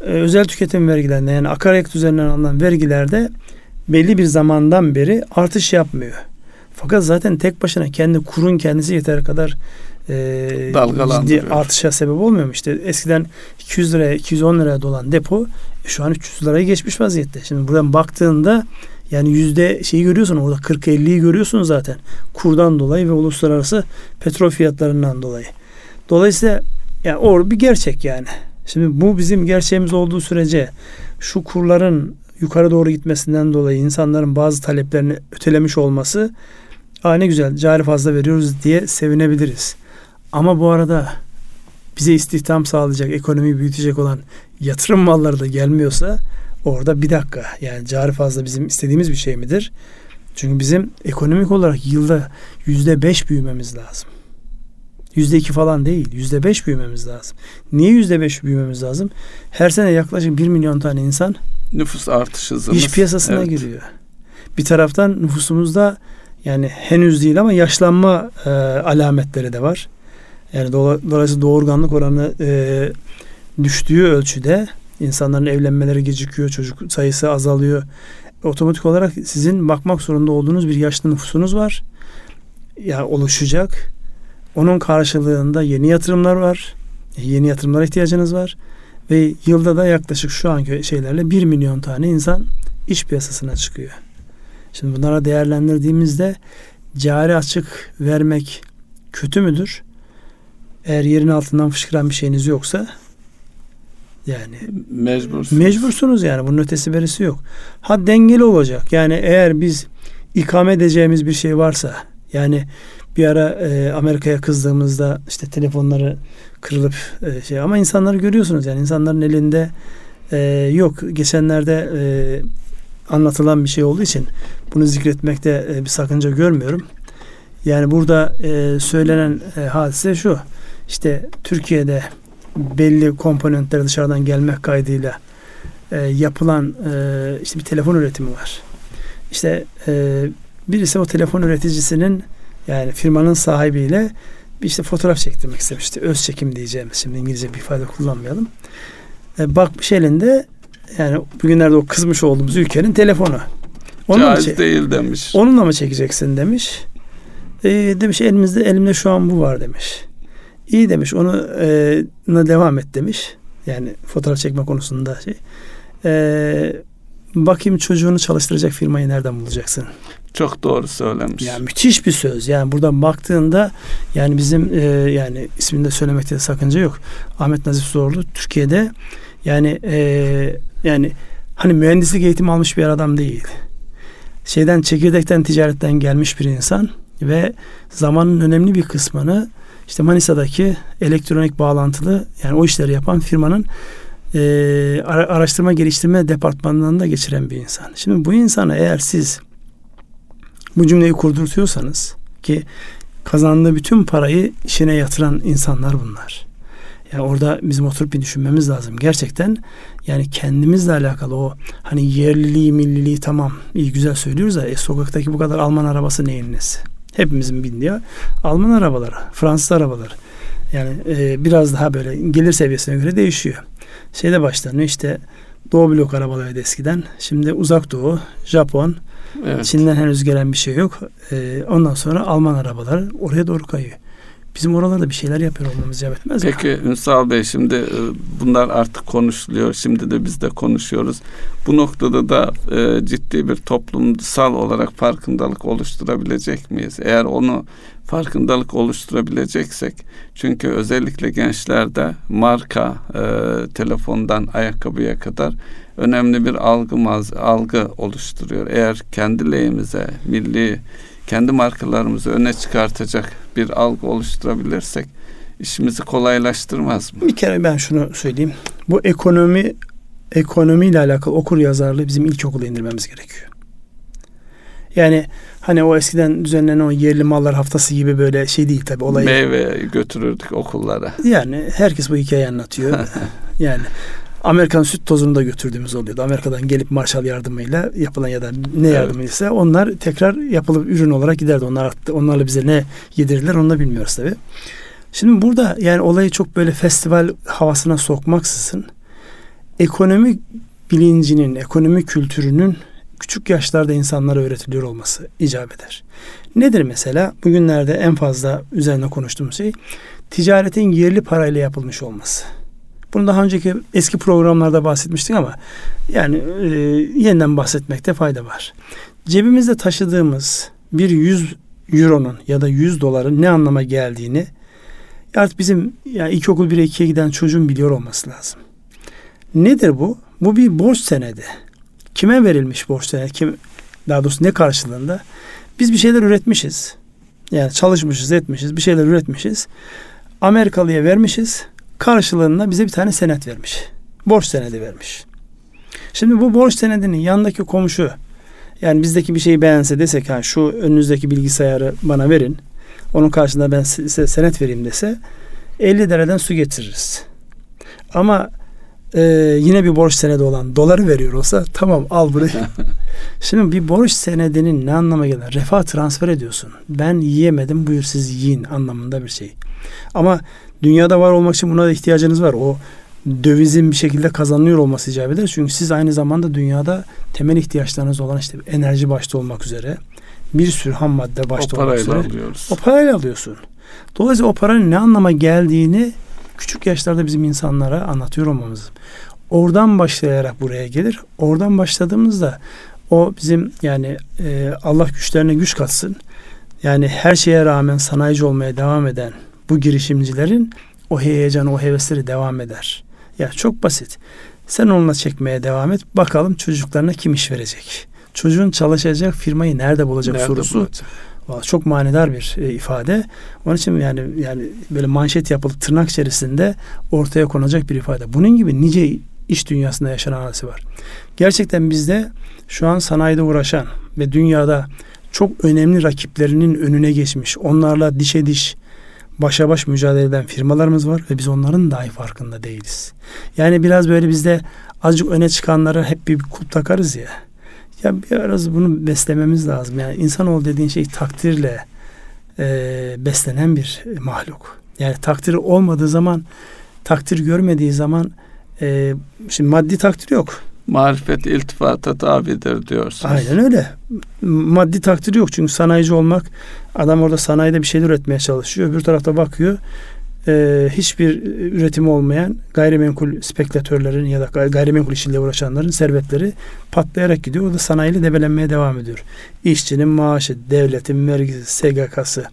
Ee, özel tüketim vergilerinde yani akaryakıt üzerinden alınan vergilerde belli bir zamandan beri artış yapmıyor. Fakat zaten tek başına kendi kurun kendisi yeter kadar e, ciddi artışa sebep olmuyor mu? İşte eskiden 200 liraya 210 liraya dolan depo e, şu an 300 liraya geçmiş vaziyette. Şimdi buradan baktığında yani yüzde şeyi görüyorsun orada 40-50'yi görüyorsun zaten. Kurdan dolayı ve uluslararası petrol fiyatlarından dolayı. Dolayısıyla yani o bir gerçek yani. Şimdi bu bizim gerçeğimiz olduğu sürece şu kurların yukarı doğru gitmesinden dolayı insanların bazı taleplerini ötelemiş olması Aa ne güzel cari fazla veriyoruz diye sevinebiliriz. Ama bu arada bize istihdam sağlayacak, ekonomiyi büyütecek olan yatırım malları da gelmiyorsa orada bir dakika yani cari fazla bizim istediğimiz bir şey midir? Çünkü bizim ekonomik olarak yılda yüzde beş büyümemiz lazım. Yüzde iki falan değil. Yüzde beş büyümemiz lazım. Niye yüzde beş büyümemiz lazım? Her sene yaklaşık bir milyon tane insan nüfus artış hızımız. İş piyasasına evet. giriyor. Bir taraftan nüfusumuzda yani henüz değil ama yaşlanma e, alametleri de var. Yani dolayısıyla doğurganlık oranı e, düştüğü ölçüde insanların evlenmeleri gecikiyor, çocuk sayısı azalıyor. Otomatik olarak sizin bakmak zorunda olduğunuz bir yaşlı nüfusunuz var. ya oluşacak. Onun karşılığında yeni yatırımlar var. Yeni yatırımlara ihtiyacınız var. Ve yılda da yaklaşık şu anki şeylerle 1 milyon tane insan iş piyasasına çıkıyor. Şimdi bunlara değerlendirdiğimizde cari açık vermek kötü müdür? Eğer yerin altından fışkıran bir şeyiniz yoksa yani mecbursunuz. Mecbursunuz yani bunun ötesi berisi yok. Ha dengeli olacak. Yani eğer biz ikame edeceğimiz bir şey varsa yani bir ara e, Amerika'ya kızdığımızda işte telefonları kırılıp e, şey ama insanları görüyorsunuz yani insanların elinde e, yok. Geçenlerde e, anlatılan bir şey olduğu için bunu zikretmekte e, bir sakınca görmüyorum. Yani burada e, söylenen e, hadise şu. İşte Türkiye'de belli komponentler dışarıdan gelmek kaydıyla e, yapılan e, işte bir telefon üretimi var. İşte e, birisi o telefon üreticisinin yani firmanın sahibiyle bir işte fotoğraf çektirmek istemişti. Öz çekim diyeceğimiz şimdi İngilizce bir ifade kullanmayalım. E, bakmış elinde yani bugünlerde o kızmış olduğumuz ülkenin telefonu. Onunla Caiz değil demiş. Onunla mı çekeceksin demiş. E, demiş elimizde elimde şu an bu var demiş. İyi demiş onu e, devam et demiş. Yani fotoğraf çekme konusunda şey. E, bakayım çocuğunu çalıştıracak firmayı nereden bulacaksın? Çok doğru söylemiş. Yani müthiş bir söz. Yani buradan baktığında yani bizim e, yani ismini de söylemekte de sakınca yok. Ahmet Nazif Zorlu Türkiye'de yani e, yani hani mühendislik eğitimi almış bir adam değil. Şeyden çekirdekten ticaretten gelmiş bir insan ve zamanın önemli bir kısmını işte Manisa'daki elektronik bağlantılı yani o işleri yapan firmanın e, araştırma geliştirme departmanından da geçiren bir insan. Şimdi bu insana eğer siz bu cümleyi kurdurtuyorsanız ki kazandığı bütün parayı işine yatıran insanlar bunlar. Yani orada bizim oturup bir düşünmemiz lazım. Gerçekten yani kendimizle alakalı o hani yerliliği, milliliği tamam iyi güzel söylüyoruz da e, sokaktaki bu kadar Alman arabası neyin nesi? Hepimizin bindiği Alman arabaları, Fransız arabaları. Yani e, biraz daha böyle gelir seviyesine göre değişiyor. Şeyde başlanıyor işte Doğu blok arabalarıydı eskiden. Şimdi uzak doğu, Japon, evet. Çin'den henüz gelen bir şey yok. E, ondan sonra Alman arabaları oraya doğru kayıyor bizim oralarda bir şeyler yapıyor olmamız etmez Peki mi? Ünsal Bey şimdi e, bunlar artık konuşuluyor. Şimdi de biz de konuşuyoruz. Bu noktada da e, ciddi bir toplumsal olarak farkındalık oluşturabilecek miyiz? Eğer onu farkındalık oluşturabileceksek çünkü özellikle gençlerde marka e, telefondan ayakkabıya kadar önemli bir algı algı oluşturuyor. Eğer kendi lehimize milli kendi markalarımızı öne çıkartacak bir algı oluşturabilirsek işimizi kolaylaştırmaz mı? Bir kere ben şunu söyleyeyim. Bu ekonomi ekonomiyle alakalı okur yazarlığı bizim ilkokula indirmemiz gerekiyor. Yani hani o eskiden düzenlenen o yerli mallar haftası gibi böyle şey değil tabii olayı. Meyve götürürdük okullara. Yani herkes bu hikayeyi anlatıyor. yani Amerikan süt tozunu da götürdüğümüz oluyordu. Amerika'dan gelip Marshall yardımıyla yapılan ya da ne yardımıysa evet. onlar tekrar yapılıp ürün olarak giderdi. Onlar onlarla bize ne yedirirler onu da bilmiyoruz tabii. Şimdi burada yani olayı çok böyle festival havasına sokmaksızın ekonomi bilincinin, ekonomi kültürünün küçük yaşlarda insanlara öğretiliyor olması icap eder. Nedir mesela? Bugünlerde en fazla üzerine konuştuğumuz şey ticaretin yerli parayla yapılmış olması. Bunu daha önceki eski programlarda bahsetmiştik ama yani e, yeniden bahsetmekte fayda var. Cebimizde taşıdığımız bir 100 euronun ya da 100 doların ne anlama geldiğini artık bizim yani ilkokul 1'e 2'ye giden çocuğun biliyor olması lazım. Nedir bu? Bu bir borç senedi. Kime verilmiş borç senedi? Kim, daha doğrusu ne karşılığında? Biz bir şeyler üretmişiz. Yani çalışmışız, etmişiz, bir şeyler üretmişiz. Amerikalıya vermişiz karşılığında bize bir tane senet vermiş. Borç senedi vermiş. Şimdi bu borç senedinin yanındaki komşu yani bizdeki bir şeyi beğense desek ha şu önünüzdeki bilgisayarı bana verin. Onun karşılığında ben size senet vereyim dese 50 dereden su getiririz. Ama e, yine bir borç senedi olan doları veriyor olsa tamam al burayı. Şimdi bir borç senedinin ne anlama gelir? Refah transfer ediyorsun. Ben yiyemedim buyur siz yiyin anlamında bir şey. Ama dünyada var olmak için buna da ihtiyacınız var. O dövizin bir şekilde kazanılıyor olması icap eder. Çünkü siz aynı zamanda dünyada temel ihtiyaçlarınız olan işte enerji başta olmak üzere bir sürü ham madde başta o olmak üzere alıyoruz. o parayla alıyorsun. Dolayısıyla o paranın ne anlama geldiğini küçük yaşlarda bizim insanlara anlatıyor olmamız. Oradan başlayarak buraya gelir. Oradan başladığımızda o bizim yani e, Allah güçlerine güç katsın. Yani her şeye rağmen sanayici olmaya devam eden bu girişimcilerin o heyecanı, o hevesleri devam eder. Ya çok basit. Sen onunla çekmeye devam et. Bakalım çocuklarına kim iş verecek? Çocuğun çalışacak firmayı nerede bulacak Nerede sorusu bulacak? çok manidar bir e, ifade. Onun için yani yani böyle manşet yapılıp tırnak içerisinde ortaya konacak bir ifade. Bunun gibi nice iş dünyasında yaşanan hadise var. Gerçekten bizde şu an sanayide uğraşan ve dünyada çok önemli rakiplerinin önüne geçmiş, onlarla dişe diş, başa baş mücadele eden firmalarımız var ve biz onların dahi farkında değiliz. Yani biraz böyle bizde azıcık öne çıkanlara hep bir kulp takarız ya. Ya biraz bunu beslememiz lazım. Yani insanoğlu dediğin şey takdirle e, beslenen bir mahluk. Yani takdir olmadığı zaman, takdir görmediği zaman e, şimdi maddi takdir yok. Marifet iltifata tabidir diyorsunuz. Aynen öyle. Maddi takdir yok çünkü sanayici olmak adam orada sanayide bir şeyler üretmeye çalışıyor. Öbür tarafta bakıyor e, hiçbir üretimi olmayan gayrimenkul spekülatörlerin ya da gayrimenkul işiyle uğraşanların servetleri patlayarak gidiyor. O da sanayiyle debelenmeye devam ediyor. İşçinin maaşı, devletin vergisi, SGK'sı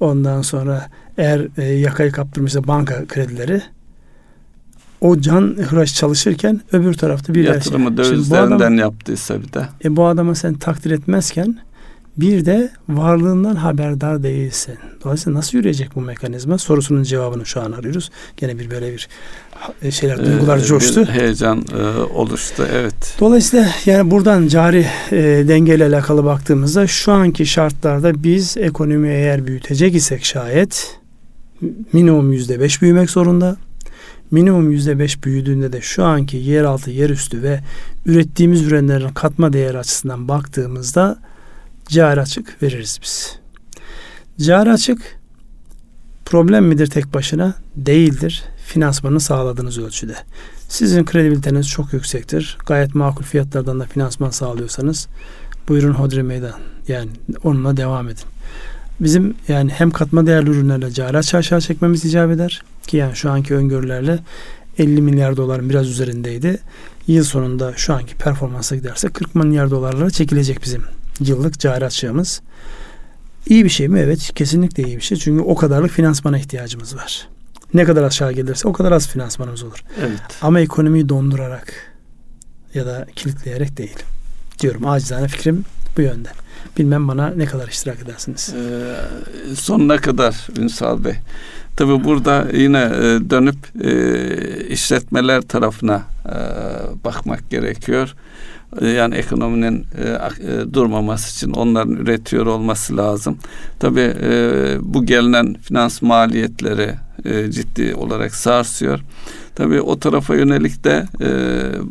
ondan sonra eğer e, yakayı kaptırmışsa banka kredileri o can hıraş çalışırken öbür tarafta bir yatırımı dövizlerinden adam, yaptıysa bir de. E, bu adama sen takdir etmezken bir de varlığından haberdar değilsin. Dolayısıyla nasıl yürüyecek bu mekanizma sorusunun cevabını şu an arıyoruz. Gene bir böyle bir e, şeyler, ee, duygular coştu. Bir heyecan e, oluştu, evet. Dolayısıyla yani buradan cari e, dengeyle alakalı baktığımızda şu anki şartlarda biz ekonomi eğer büyütecek isek şayet minimum yüzde beş büyümek zorunda. Minimum yüzde beş büyüdüğünde de şu anki yeraltı, yerüstü ve ürettiğimiz ürünlerin katma değeri açısından baktığımızda cari açık veririz biz. Cari açık problem midir tek başına? Değildir. Finansmanı sağladığınız ölçüde. Sizin kredibiliteniz çok yüksektir. Gayet makul fiyatlardan da finansman sağlıyorsanız buyurun hodri meydan. Yani onunla devam edin. Bizim yani hem katma değerli ürünlerle cari açığı aşağı çekmemiz icap eder ki yani şu anki öngörülerle 50 milyar doların biraz üzerindeydi. Yıl sonunda şu anki performansa giderse 40 milyar dolarlara çekilecek bizim yıllık cari açığımız. İyi bir şey mi? Evet kesinlikle iyi bir şey. Çünkü o kadarlık finansmana ihtiyacımız var. Ne kadar aşağı gelirse o kadar az finansmanımız olur. Evet. Ama ekonomiyi dondurarak ya da kilitleyerek değil. Diyorum acizane fikrim bu yönde. Bilmem bana ne kadar iştirak edersiniz. Ee, sonuna kadar Ünsal Bey. Tabi burada yine e, dönüp e, işletmeler tarafına e, bakmak gerekiyor. Yani ekonominin durmaması için onların üretiyor olması lazım. Tabii bu gelinen finans maliyetleri ciddi olarak sarsıyor. Tabii o tarafa yönelik de e,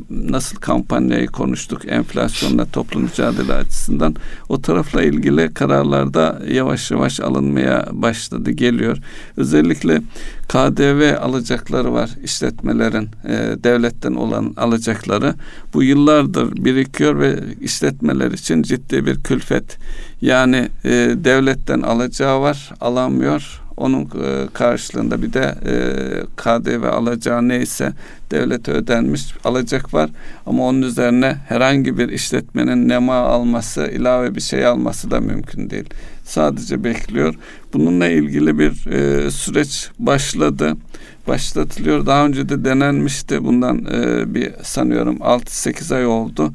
nasıl kampanyayı konuştuk enflasyonla toplu mücadele açısından o tarafla ilgili kararlarda yavaş yavaş alınmaya başladı geliyor. Özellikle KDV alacakları var işletmelerin e, devletten olan alacakları. Bu yıllardır birikiyor ve işletmeler için ciddi bir külfet. Yani e, devletten alacağı var alamıyor onun e, karşılığında bir de e, KDV alacağı neyse devlete ödenmiş alacak var. Ama onun üzerine herhangi bir işletmenin nema alması, ilave bir şey alması da mümkün değil. Sadece bekliyor. Bununla ilgili bir e, süreç başladı. Başlatılıyor. Daha önce de denenmişti. Bundan bir sanıyorum 6-8 ay oldu.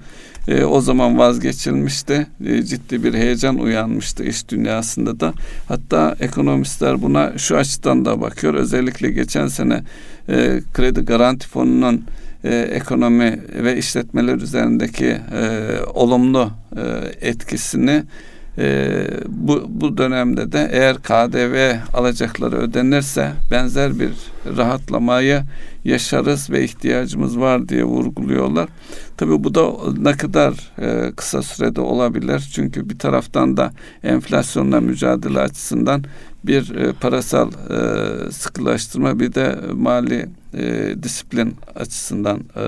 E, o zaman vazgeçilmişti. E, ciddi bir heyecan uyanmıştı iş dünyasında da. Hatta ekonomistler buna şu açıdan da bakıyor. Özellikle geçen sene e, kredi garanti fonunun e, ekonomi ve işletmeler üzerindeki e, olumlu e, etkisini e, bu, bu dönemde de eğer KDV alacakları ödenirse benzer bir rahatlamayı yaşarız ve ihtiyacımız var diye vurguluyorlar. Tabii bu da ne kadar e, kısa sürede olabilir. Çünkü bir taraftan da enflasyonla mücadele açısından bir e, parasal e, sıkılaştırma bir de mali e, disiplin açısından e,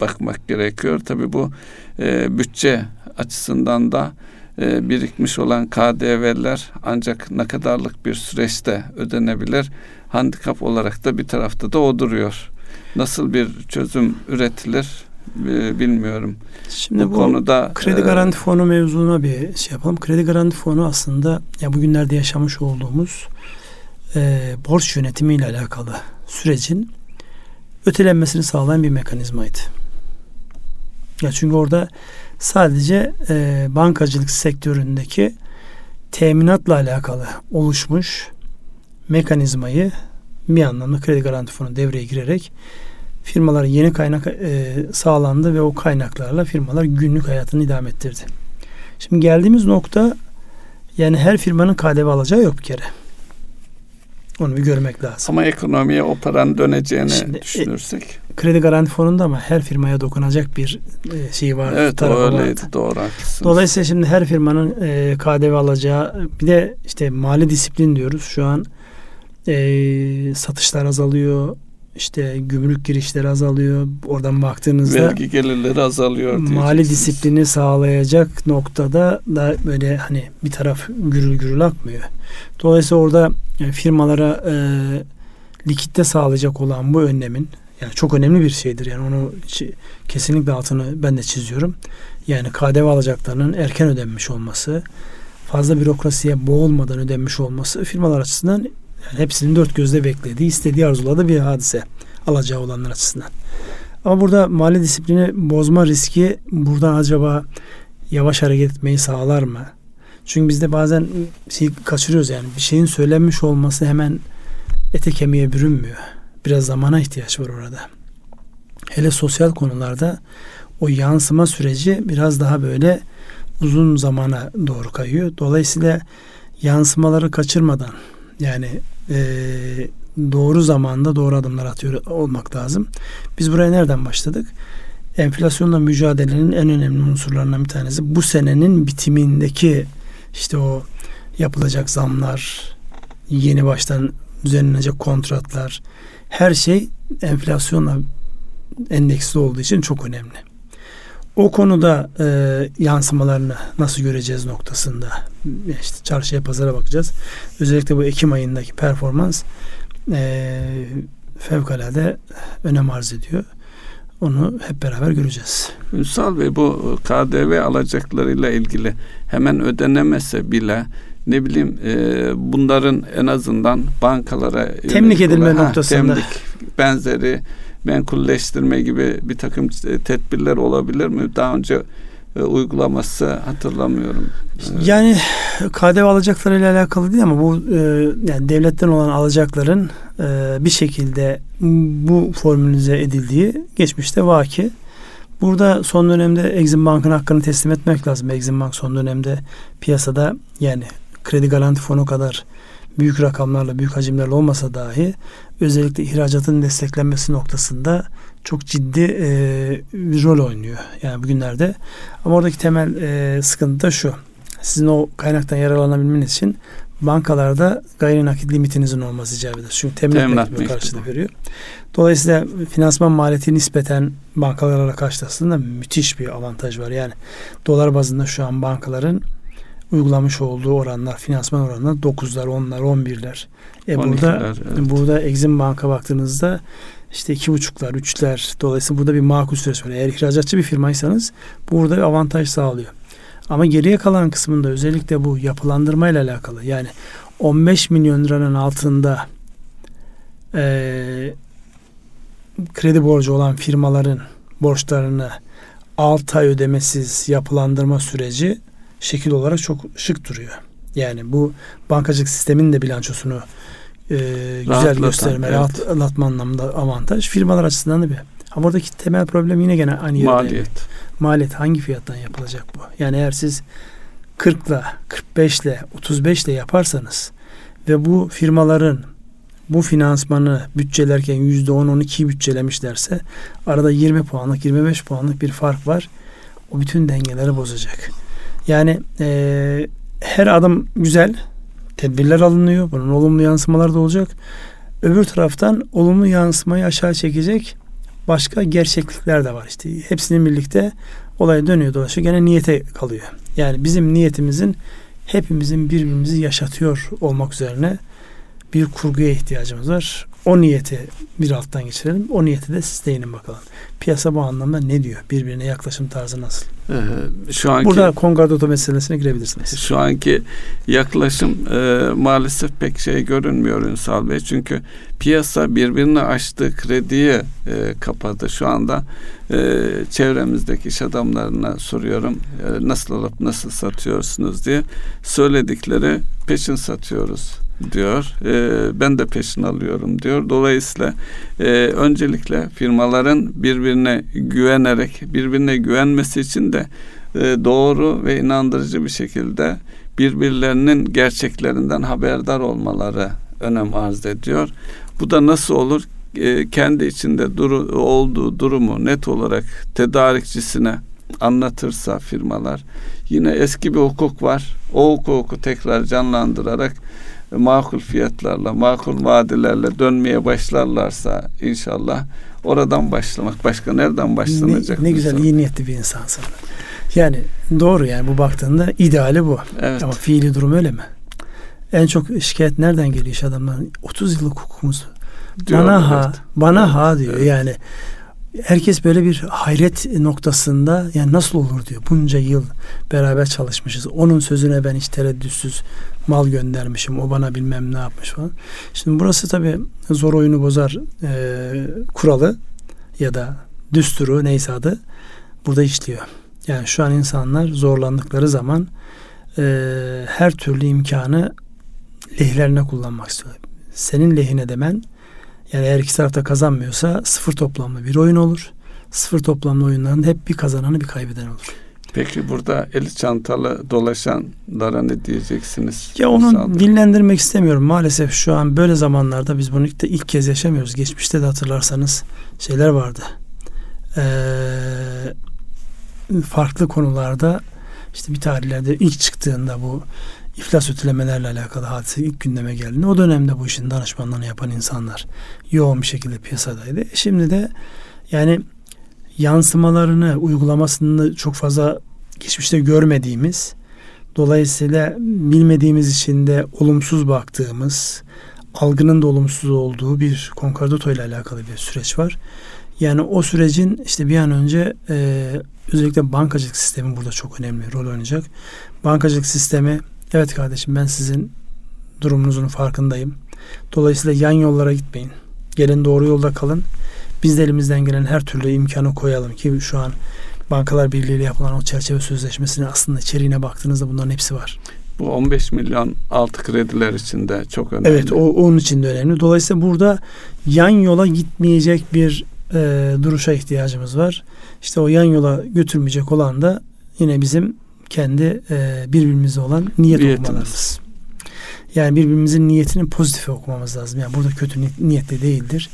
bakmak gerekiyor. Tabii bu e, bütçe açısından da e, birikmiş olan KDV'ler ancak ne kadarlık bir süreçte ödenebilir. Handikap olarak da bir tarafta da o duruyor. Nasıl bir çözüm üretilir e, bilmiyorum. Şimdi bu, bu konuda kredi e, garanti fonu mevzuna bir şey yapalım. Kredi garanti fonu aslında ya bugünlerde yaşamış olduğumuz e, borç yönetimiyle alakalı sürecin ötelenmesini sağlayan bir mekanizmaydı. Ya çünkü orada sadece e, bankacılık sektöründeki teminatla alakalı oluşmuş mekanizmayı bir anlamda kredi garanti fonu devreye girerek firmalara yeni kaynak e, sağlandı ve o kaynaklarla firmalar günlük hayatını idame ettirdi. Şimdi geldiğimiz nokta yani her firmanın KDV alacağı yok bir kere. Onu bir görmek lazım. Ama ekonomiye o paranın döneceğini Şimdi, e, düşünürsek. E, kredi garanti fonunda ama her firmaya dokunacak bir e, şey var. Evet o öyleydi vardı. doğru haklısınız. Dolayısıyla şimdi her firmanın e, KDV alacağı bir de işte mali disiplin diyoruz. Şu an e, satışlar azalıyor. İşte gümrük girişleri azalıyor. Oradan baktığınızda vergi gelirleri azalıyor. Mali disiplini sağlayacak noktada da böyle hani bir taraf gürül gürül akmıyor. Dolayısıyla orada yani firmalara e, likitte sağlayacak olan bu önlemin yani çok önemli bir şeydir. Yani onu kesinlikle altını ben de çiziyorum. Yani KDV alacaklarının erken ödenmiş olması, fazla bürokrasiye boğulmadan ödenmiş olması firmalar açısından hepsinin dört gözle beklediği, istediği arzuladığı bir hadise alacağı olanlar açısından. Ama burada mali disiplini bozma riski buradan acaba yavaş hareket etmeyi sağlar mı? Çünkü bizde bazen şey kaçırıyoruz yani bir şeyin söylenmiş olması hemen ete kemiğe bürünmüyor. Biraz zamana ihtiyaç var orada. Hele sosyal konularda o yansıma süreci biraz daha böyle uzun zamana doğru kayıyor. Dolayısıyla yansımaları kaçırmadan yani e, doğru zamanda doğru adımlar atıyor olmak lazım. Biz buraya nereden başladık? Enflasyonla mücadelenin en önemli unsurlarından bir tanesi bu senenin bitimindeki işte o yapılacak zamlar, yeni baştan düzenlenecek kontratlar, her şey enflasyonla endeksli olduğu için çok önemli. O konuda e, yansımalarını nasıl göreceğiz noktasında işte çarşıya pazara bakacağız. Özellikle bu Ekim ayındaki performans e, fevkalade önem arz ediyor. Onu hep beraber göreceğiz. Ünsal Bey bu KDV alacaklarıyla ilgili hemen ödenemese bile ne bileyim e, bunların en azından bankalara temlik edilme ha, noktasında temlik benzeri menkulleştirme gibi bir takım tedbirler olabilir mi? Daha önce e, uygulaması hatırlamıyorum. Yani KDV alacaklarıyla alakalı değil ama bu e, yani devletten olan alacakların e, bir şekilde bu formülize edildiği geçmişte vaki. Burada son dönemde Exim Bank'ın hakkını teslim etmek lazım. Exim Bank son dönemde piyasada yani kredi garanti fonu kadar büyük rakamlarla, büyük hacimlerle olmasa dahi özellikle ihracatın desteklenmesi noktasında çok ciddi e, bir rol oynuyor. Yani bugünlerde. Ama oradaki temel e, sıkıntı da şu. Sizin o kaynaktan yararlanabilmeniz için bankalarda gayri nakit limitinizin olması icap eder. Çünkü teminat, teminat mektubu karşılığı veriyor. Dolayısıyla finansman maliyeti nispeten bankalara karşılaştığında müthiş bir avantaj var. Yani dolar bazında şu an bankaların uygulamış olduğu oranlar, finansman oranlar 9'lar, 10'lar, 11'ler. E burada evet. burada Exim Bank'a baktığınızda işte iki buçuklar, üçler. Dolayısıyla burada bir makul süresi var. Eğer ihracatçı bir firmaysanız burada bir avantaj sağlıyor. Ama geriye kalan kısmında özellikle bu yapılandırma ile alakalı yani 15 milyon liranın altında e, kredi borcu olan firmaların borçlarını 6 ay ödemesiz yapılandırma süreci şekil olarak çok şık duruyor. Yani bu bankacılık sistemin de bilançosunu e, güzel gösterme, evet. rahatlatma anlamında avantaj. Firmalar açısından da bir. Ama buradaki temel problem yine gene aynı yerde. Maliyet. Maliyet hangi fiyattan yapılacak bu? Yani eğer siz 40 ile 45 ile 35 ile yaparsanız ve bu firmaların bu finansmanı bütçelerken %10-12'yi bütçelemişlerse arada 20 puanlık 25 puanlık bir fark var. O bütün dengeleri bozacak. Yani e, her adım güzel. Tedbirler alınıyor. Bunun olumlu yansımaları da olacak. Öbür taraftan olumlu yansımayı aşağı çekecek başka gerçeklikler de var işte. Hepsinin birlikte olay dönüyor dolaşıyor. Gene niyete kalıyor. Yani bizim niyetimizin hepimizin birbirimizi yaşatıyor olmak üzerine bir kurguya ihtiyacımız var. O niyeti bir alttan geçirelim. O niyeti de siz değinin bakalım. Piyasa bu anlamda ne diyor? Birbirine yaklaşım tarzı nasıl? Ee, şu anki Burada kongardato meselesine girebilirsiniz. Şu anki yaklaşım e, maalesef pek şey görünmüyor Ünsal Bey. Çünkü piyasa birbirini aştı, krediye e, kapadı. Şu anda e, çevremizdeki iş adamlarına soruyorum e, nasıl alıp nasıl satıyorsunuz diye söyledikleri peşin satıyoruz diyor. E, ben de peşin alıyorum diyor. Dolayısıyla e, öncelikle firmaların birbirine güvenerek birbirine güvenmesi için de e, doğru ve inandırıcı bir şekilde birbirlerinin gerçeklerinden haberdar olmaları önem arz ediyor. Bu da nasıl olur? E, kendi içinde duru, olduğu durumu net olarak tedarikçisine anlatırsa firmalar yine eski bir hukuk var. O hukuku tekrar canlandırarak makul fiyatlarla, makul vadelerle dönmeye başlarlarsa inşallah oradan başlamak. Başka nereden başlanacak? Ne, ne güzel, iyi niyetli bir insansın. Yani doğru yani bu baktığında ideali bu. Evet. Ama fiili durum öyle mi? En çok şikayet nereden geliyor iş adamların? 30 yıllık hukukumuz. Diyor, bana ha, evet. bana ha diyor. Evet. Yani herkes böyle bir hayret noktasında yani nasıl olur diyor. Bunca yıl beraber çalışmışız. Onun sözüne ben hiç tereddütsüz mal göndermişim. O bana bilmem ne yapmış falan. Şimdi burası tabii zor oyunu bozar e, kuralı ya da düsturu neyse adı burada işliyor. Yani şu an insanlar zorlandıkları zaman e, her türlü imkanı lehlerine kullanmak istiyorlar. Senin lehine demen yani eğer iki tarafta kazanmıyorsa sıfır toplamlı bir oyun olur. Sıfır toplamlı oyunların hep bir kazananı bir kaybeden olur. Peki burada eli çantalı dolaşanlara ne diyeceksiniz? Ya onu dillendirmek istemiyorum. Maalesef şu an böyle zamanlarda biz bunu ilk, de ilk kez yaşamıyoruz. Geçmişte de hatırlarsanız şeyler vardı. Ee, farklı konularda işte bir tarihlerde ilk çıktığında bu iflas ötülemelerle alakalı hadise ilk gündeme geldiğinde o dönemde bu işin danışmanlığını yapan insanlar yoğun bir şekilde piyasadaydı. Şimdi de yani yansımalarını uygulamasını çok fazla geçmişte görmediğimiz dolayısıyla bilmediğimiz için de olumsuz baktığımız algının da olumsuz olduğu bir konkordato ile alakalı bir süreç var. Yani o sürecin işte bir an önce e, özellikle bankacılık sistemi burada çok önemli rol oynayacak. Bankacılık sistemi evet kardeşim ben sizin durumunuzun farkındayım. Dolayısıyla yan yollara gitmeyin. Gelin doğru yolda kalın. Biz de elimizden gelen her türlü imkanı koyalım ki şu an Bankalar Birliği ile yapılan o çerçeve sözleşmesinin aslında içeriğine baktığınızda bunların hepsi var. Bu 15 milyon altı krediler içinde çok önemli. Evet o onun için de önemli. Dolayısıyla burada yan yola gitmeyecek bir e, duruşa ihtiyacımız var. İşte o yan yola götürmeyecek olan da yine bizim kendi e, birbirimize olan niyet Niyetimiz. okumalarımız. Yani birbirimizin niyetini pozitif okumamız lazım. Yani burada kötü ni- niyetli değildir.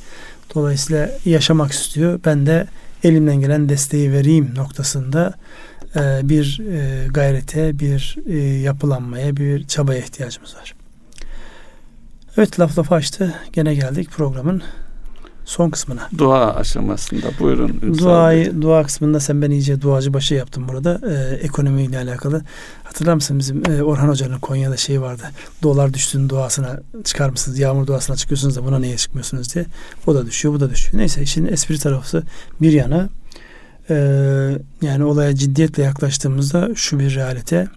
Dolayısıyla yaşamak istiyor. Ben de elimden gelen desteği vereyim noktasında e, bir e, gayrete, bir e, yapılanmaya, bir çabaya ihtiyacımız var. Evet laf lafı açtı. Gene geldik programın son kısmına. Dua aşamasında. Buyurun. Duayı, dua kısmında sen ben iyice duacı başı yaptım burada. Ee, ekonomiyle alakalı. Hatırlar mısın bizim e, Orhan Hoca'nın Konya'da şeyi vardı. Dolar düştüğün duasına çıkar mısınız? Yağmur duasına çıkıyorsunuz da buna niye çıkmıyorsunuz diye. O da düşüyor, bu da düşüyor. Neyse işin espri tarafı bir yana e, yani olaya ciddiyetle yaklaştığımızda şu bir realite.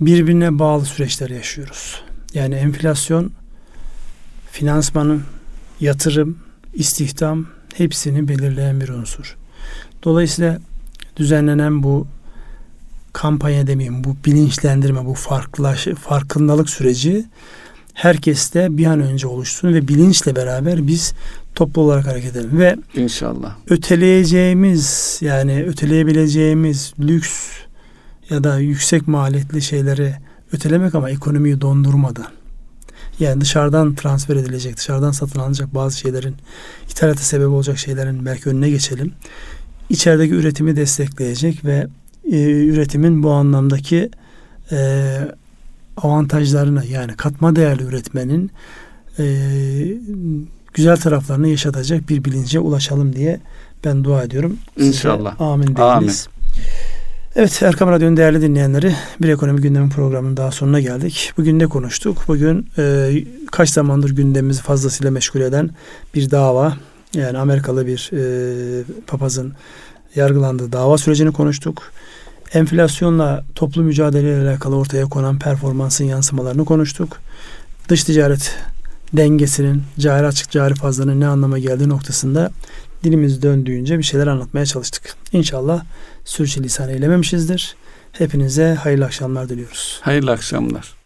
Birbirine bağlı süreçler yaşıyoruz. Yani enflasyon, finansmanın, yatırım, istihdam hepsini belirleyen bir unsur. Dolayısıyla düzenlenen bu kampanya demeyeyim, bu bilinçlendirme, bu farklaş, farkındalık süreci herkeste bir an önce oluşsun ve bilinçle beraber biz toplu olarak hareket edelim. Ve İnşallah. öteleyeceğimiz yani öteleyebileceğimiz lüks ya da yüksek maliyetli şeyleri ötelemek ama ekonomiyi dondurmadan. Yani dışarıdan transfer edilecek, dışarıdan satın alınacak bazı şeylerin ithalata sebep olacak şeylerin belki önüne geçelim. İçerideki üretimi destekleyecek ve e, üretimin bu anlamdaki e, avantajlarını yani katma değerli üretmenin e, güzel taraflarını yaşatacak bir bilince ulaşalım diye ben dua ediyorum. Size İnşallah. amin Amin. Evet Erkam Radyo'nun değerli dinleyenleri bir ekonomi gündemi programının daha sonuna geldik. Bugün ne konuştuk? Bugün e, kaç zamandır gündemimizi fazlasıyla meşgul eden bir dava. Yani Amerikalı bir e, papazın yargılandığı dava sürecini konuştuk. Enflasyonla toplu mücadeleyle alakalı ortaya konan performansın yansımalarını konuştuk. Dış ticaret dengesinin, cari açık cari fazlanın ne anlama geldiği noktasında dilimiz döndüğünce bir şeyler anlatmaya çalıştık. İnşallah sürçülisan eylememişizdir. Hepinize hayırlı akşamlar diliyoruz. Hayırlı akşamlar.